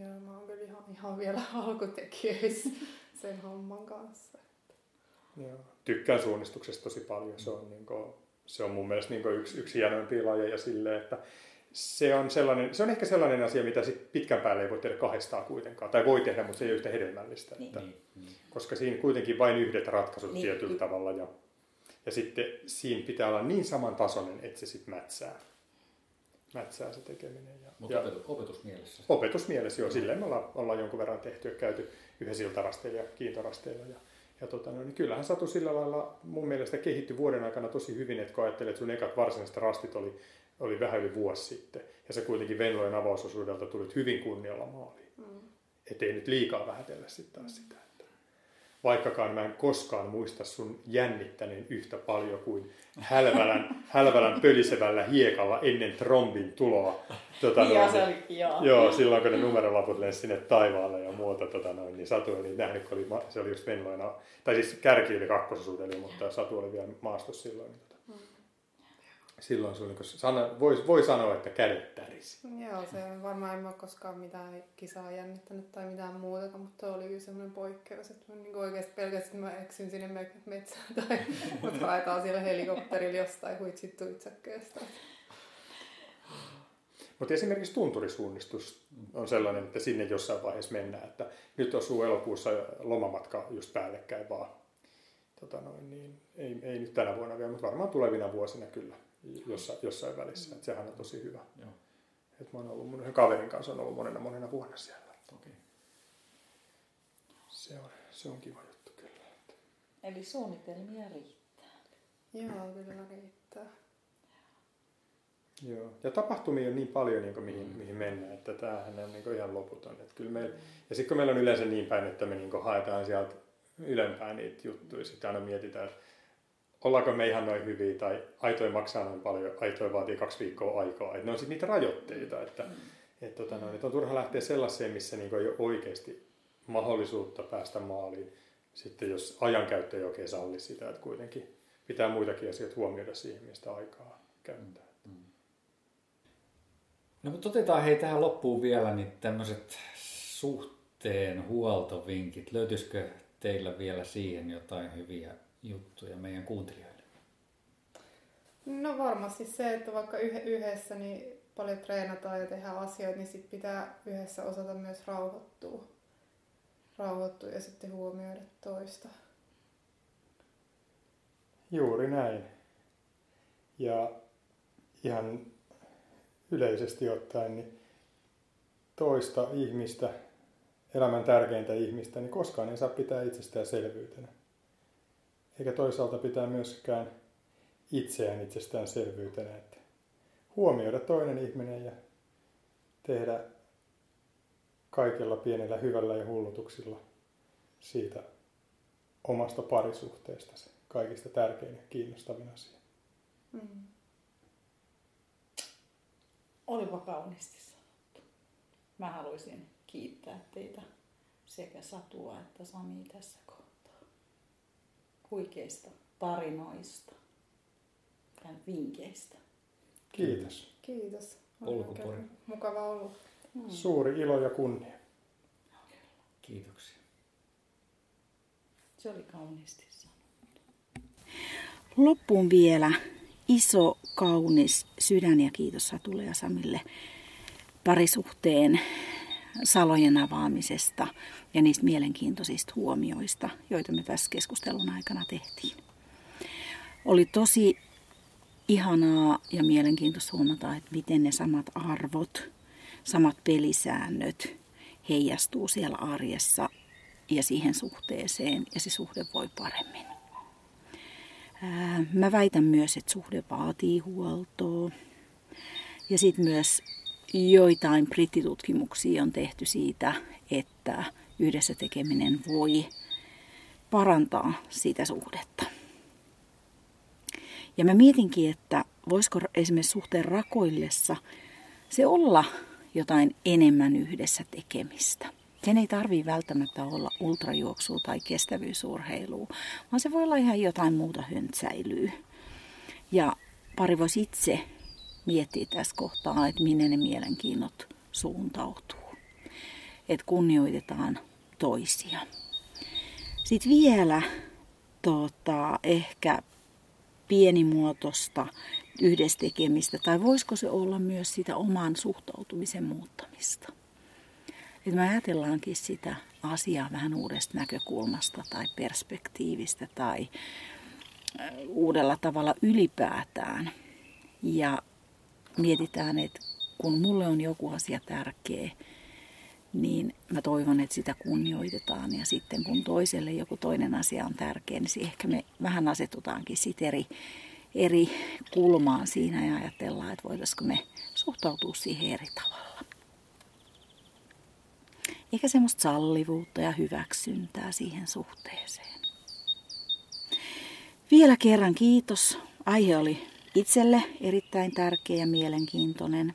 Speaker 5: Joo, mä oon kyllä ihan, ihan vielä alkutekijöissä sen homman kanssa.
Speaker 3: Joo. Tykkään suunnistuksesta tosi paljon. Se on, niin kuin, se on mun mielestä niin yksi, yksi hienoimpia lajeja silleen, että se on, sellainen, se on ehkä sellainen asia, mitä sit pitkän päälle ei voi tehdä kahdestaan kuitenkaan. Tai voi tehdä, mutta se ei ole yhtä hedelmällistä.
Speaker 1: Niin.
Speaker 3: Että,
Speaker 2: Niin, niin.
Speaker 3: koska siinä kuitenkin vain yhdet ratkaisut
Speaker 1: Niin,
Speaker 3: tietyllä tavalla. Ja, ja sitten siinä pitää olla niin samantasoinen, että se sitten mätsää. Mätsää se tekeminen. Ja,
Speaker 2: Mutta
Speaker 3: ja
Speaker 2: opetus, opetusmielessä.
Speaker 3: opetusmielessä joo, silleen me ollaan, ollaan jonkun verran tehty ja käyty yhdessä iltarasteilla ja kiintorasteilla. Ja, ja tota, no, niin kyllähän Satu sillä lailla mun mielestä kehittyi vuoden aikana tosi hyvin, että kun ajattelet, että sun ekat varsinaiset rastit oli, oli vähän yli vuosi sitten. Ja se kuitenkin Venlojen avausosuudelta tulit hyvin kunnialla maaliin.
Speaker 5: Mm.
Speaker 3: Että ei nyt liikaa vähätellä sitten taas sitä. Vaikkakaan mä en koskaan muista sun jännittäneen yhtä paljon kuin hälvälän, hälvälän pölisevällä hiekalla ennen trombin tuloa. Tota,
Speaker 1: Ja
Speaker 3: noin,
Speaker 1: se oli, joo.
Speaker 3: Joo, silloin kun ne numerolaput lensi sinne taivaalle ja muuta, tota noin, niin Satu oli nähnyt, kun oli, se oli just Venloina, tai siis kärki oli kakkososuudella, mutta Satu oli vielä maastossa silloin. Niin tota, silloin oli, kun sana, voi, voi sanoa, että kädet tärisi.
Speaker 5: Joo, se on varmaan en ole koskaan mitään kisaa jännittänyt tai mitään muuta, mutta oli kyllä semmoinen poikkeus, että mä niin oikeasti pelkästään mä eksyn sinne me- metsään tai mut haetaan siellä helikopterilla jostain huitsit tuitsakkeesta.
Speaker 3: Mutta esimerkiksi tunturisuunnistus on sellainen, että sinne jossain vaiheessa mennään. Että nyt osuu elokuussa lomamatka just päällekkäin vaan. Tota noin, niin ei, ei nyt tänä vuonna vielä, mutta varmaan tulevina vuosina kyllä jossain, jossain välissä. Et sehän on tosi hyvä.
Speaker 2: Joo.
Speaker 3: Et mä oon ollut mun yhden kaverin kanssa on ollut monena monena vuonna siellä.
Speaker 2: Okei.
Speaker 3: Se on, se on kiva juttu kyllä.
Speaker 1: Eli suunnitelmia riittää.
Speaker 5: Joo, kyllä riittää.
Speaker 3: Joo. Ja tapahtumia on niin paljon, niin kuin, mihin, mihin mennään, että tämähän on niin kuin ihan loputon. Että kyllä meillä, ja sitten kun meillä on yleensä niin päin, että me niin kuin haetaan sieltä ylempää niitä juttuja, sitten aina mietitään, että ollaanko me ihan noin hyviä, tai aitoja maksaa noin paljon, aitoja vaatii kaksi viikkoa aikaa. Että ne on sitten niitä rajoitteita, että, että, tota noin, että on turha lähteä sellaiseen, missä niin kuin ei ole oikeasti mahdollisuutta päästä maaliin. sitten jos ajankäyttö ei oikein salli sitä, että kuitenkin pitää muitakin asioita huomioida siihen, mistä aikaa käyttää.
Speaker 2: No mutta otetaan hei tähän loppuun vielä niin tämmöiset suhteen huoltovinkit. Löytyisikö teillä vielä siihen jotain hyviä juttuja meidän kuuntelijoille?
Speaker 5: No varmasti se, että vaikka yhdessä niin paljon treenataan ja tehdään asioita, niin sit pitää yhdessä osata myös rauhoittua. Rauhoittua ja sitten huomioida toista.
Speaker 3: Juuri näin. Ja ihan yleisesti ottaen, niin toista ihmistä, elämän tärkeintä ihmistä, niin koskaan ei saa pitää itsestäänselvyytenä. Eikä toisaalta pitää myöskään itseään itsestäänselvyytenä. Että huomioida toinen ihminen ja tehdä kaikella pienellä hyvällä ja hullutuksilla siitä omasta parisuhteesta se kaikista tärkein ja kiinnostavin asia. Mm.
Speaker 6: Olipa kauniisti sanottu. Mä haluaisin kiittää teitä sekä Satua että Sami tässä kohtaa. Huikeista tarinoista ja vinkkeistä.
Speaker 3: Kiitos.
Speaker 5: Kiitos.
Speaker 2: Polkupori.
Speaker 5: Mukava olla.
Speaker 3: Mm. Suuri ilo ja kunnia.
Speaker 2: Kiitoksia.
Speaker 6: Se oli kauniisti sanottu.
Speaker 4: Loppuun vielä iso, kaunis sydän ja kiitos Satulle ja Samille parisuhteen salojen avaamisesta ja niistä mielenkiintoisista huomioista, joita me tässä keskustelun aikana tehtiin. Oli tosi ihanaa ja mielenkiintoista huomata, että miten ne samat arvot, samat pelisäännöt heijastuu siellä arjessa ja siihen suhteeseen ja se suhde voi paremmin. Mä väitän myös, että suhde vaatii huoltoa. Ja sitten myös joitain brittitutkimuksia on tehty siitä, että yhdessä tekeminen voi parantaa sitä suhdetta. Ja mä mietinkin, että voisiko esimerkiksi suhteen rakoillessa se olla jotain enemmän yhdessä tekemistä. Sen ei tarvii välttämättä olla ultrajuoksua tai kestävyysurheilua, vaan se voi olla ihan jotain muuta höntsäilyä. Ja pari voisi itse miettiä tässä kohtaa, että minne ne mielenkiinnot suuntautuu. Että kunnioitetaan toisia. Sitten vielä tota, ehkä pienimuotoista yhdessä tekemistä, tai voisiko se olla myös sitä oman suhtautumisen muuttamista. Että me ajatellaankin sitä asiaa vähän uudesta näkökulmasta tai perspektiivistä tai uudella tavalla ylipäätään. Ja mietitään, että kun mulle on joku asia tärkeä, niin mä toivon, että sitä kunnioitetaan. Ja sitten kun toiselle joku toinen asia on tärkeä, niin ehkä me vähän asetutaankin sitten eri, eri kulmaan siinä ja ajatellaan, että voitaisiko me suhtautua siihen eri tavalla. Eikä semmoista sallivuutta ja hyväksyntää siihen suhteeseen. Vielä kerran kiitos. Aihe oli itselle erittäin tärkeä ja mielenkiintoinen.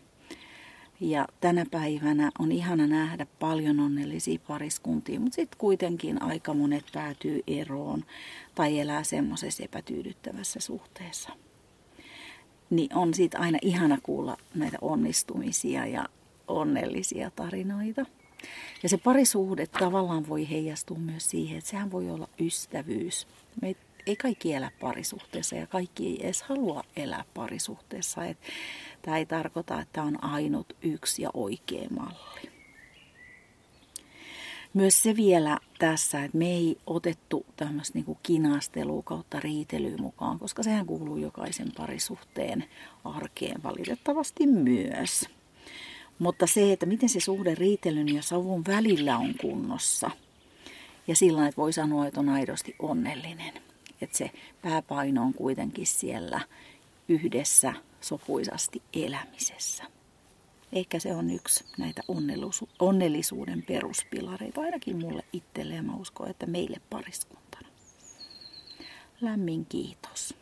Speaker 4: Ja tänä päivänä on ihana nähdä paljon onnellisia pariskuntia, mutta sitten kuitenkin aika monet päätyy eroon tai elää semmoisessa epätyydyttävässä suhteessa. Niin on siitä aina ihana kuulla näitä onnistumisia ja onnellisia tarinoita. Ja se parisuhde tavallaan voi heijastua myös siihen, että sehän voi olla ystävyys. Me ei kaikki elä parisuhteessa ja kaikki ei edes halua elää parisuhteessa. Et tämä ei tarkoita, että on ainut yksi ja oikea malli. Myös se vielä tässä, että me ei otettu tämmöistä niin kinastelua kautta riitelyä mukaan, koska sehän kuuluu jokaisen parisuhteen arkeen valitettavasti myös. Mutta se, että miten se suhde riitelyn ja savun välillä on kunnossa. Ja sillä että voi sanoa, että on aidosti onnellinen. Että se pääpaino on kuitenkin siellä yhdessä sopuisasti elämisessä. Ehkä se on yksi näitä onnellisuuden peruspilareita, ainakin mulle itselleen. Mä uskon, että meille pariskuntana. Lämmin kiitos.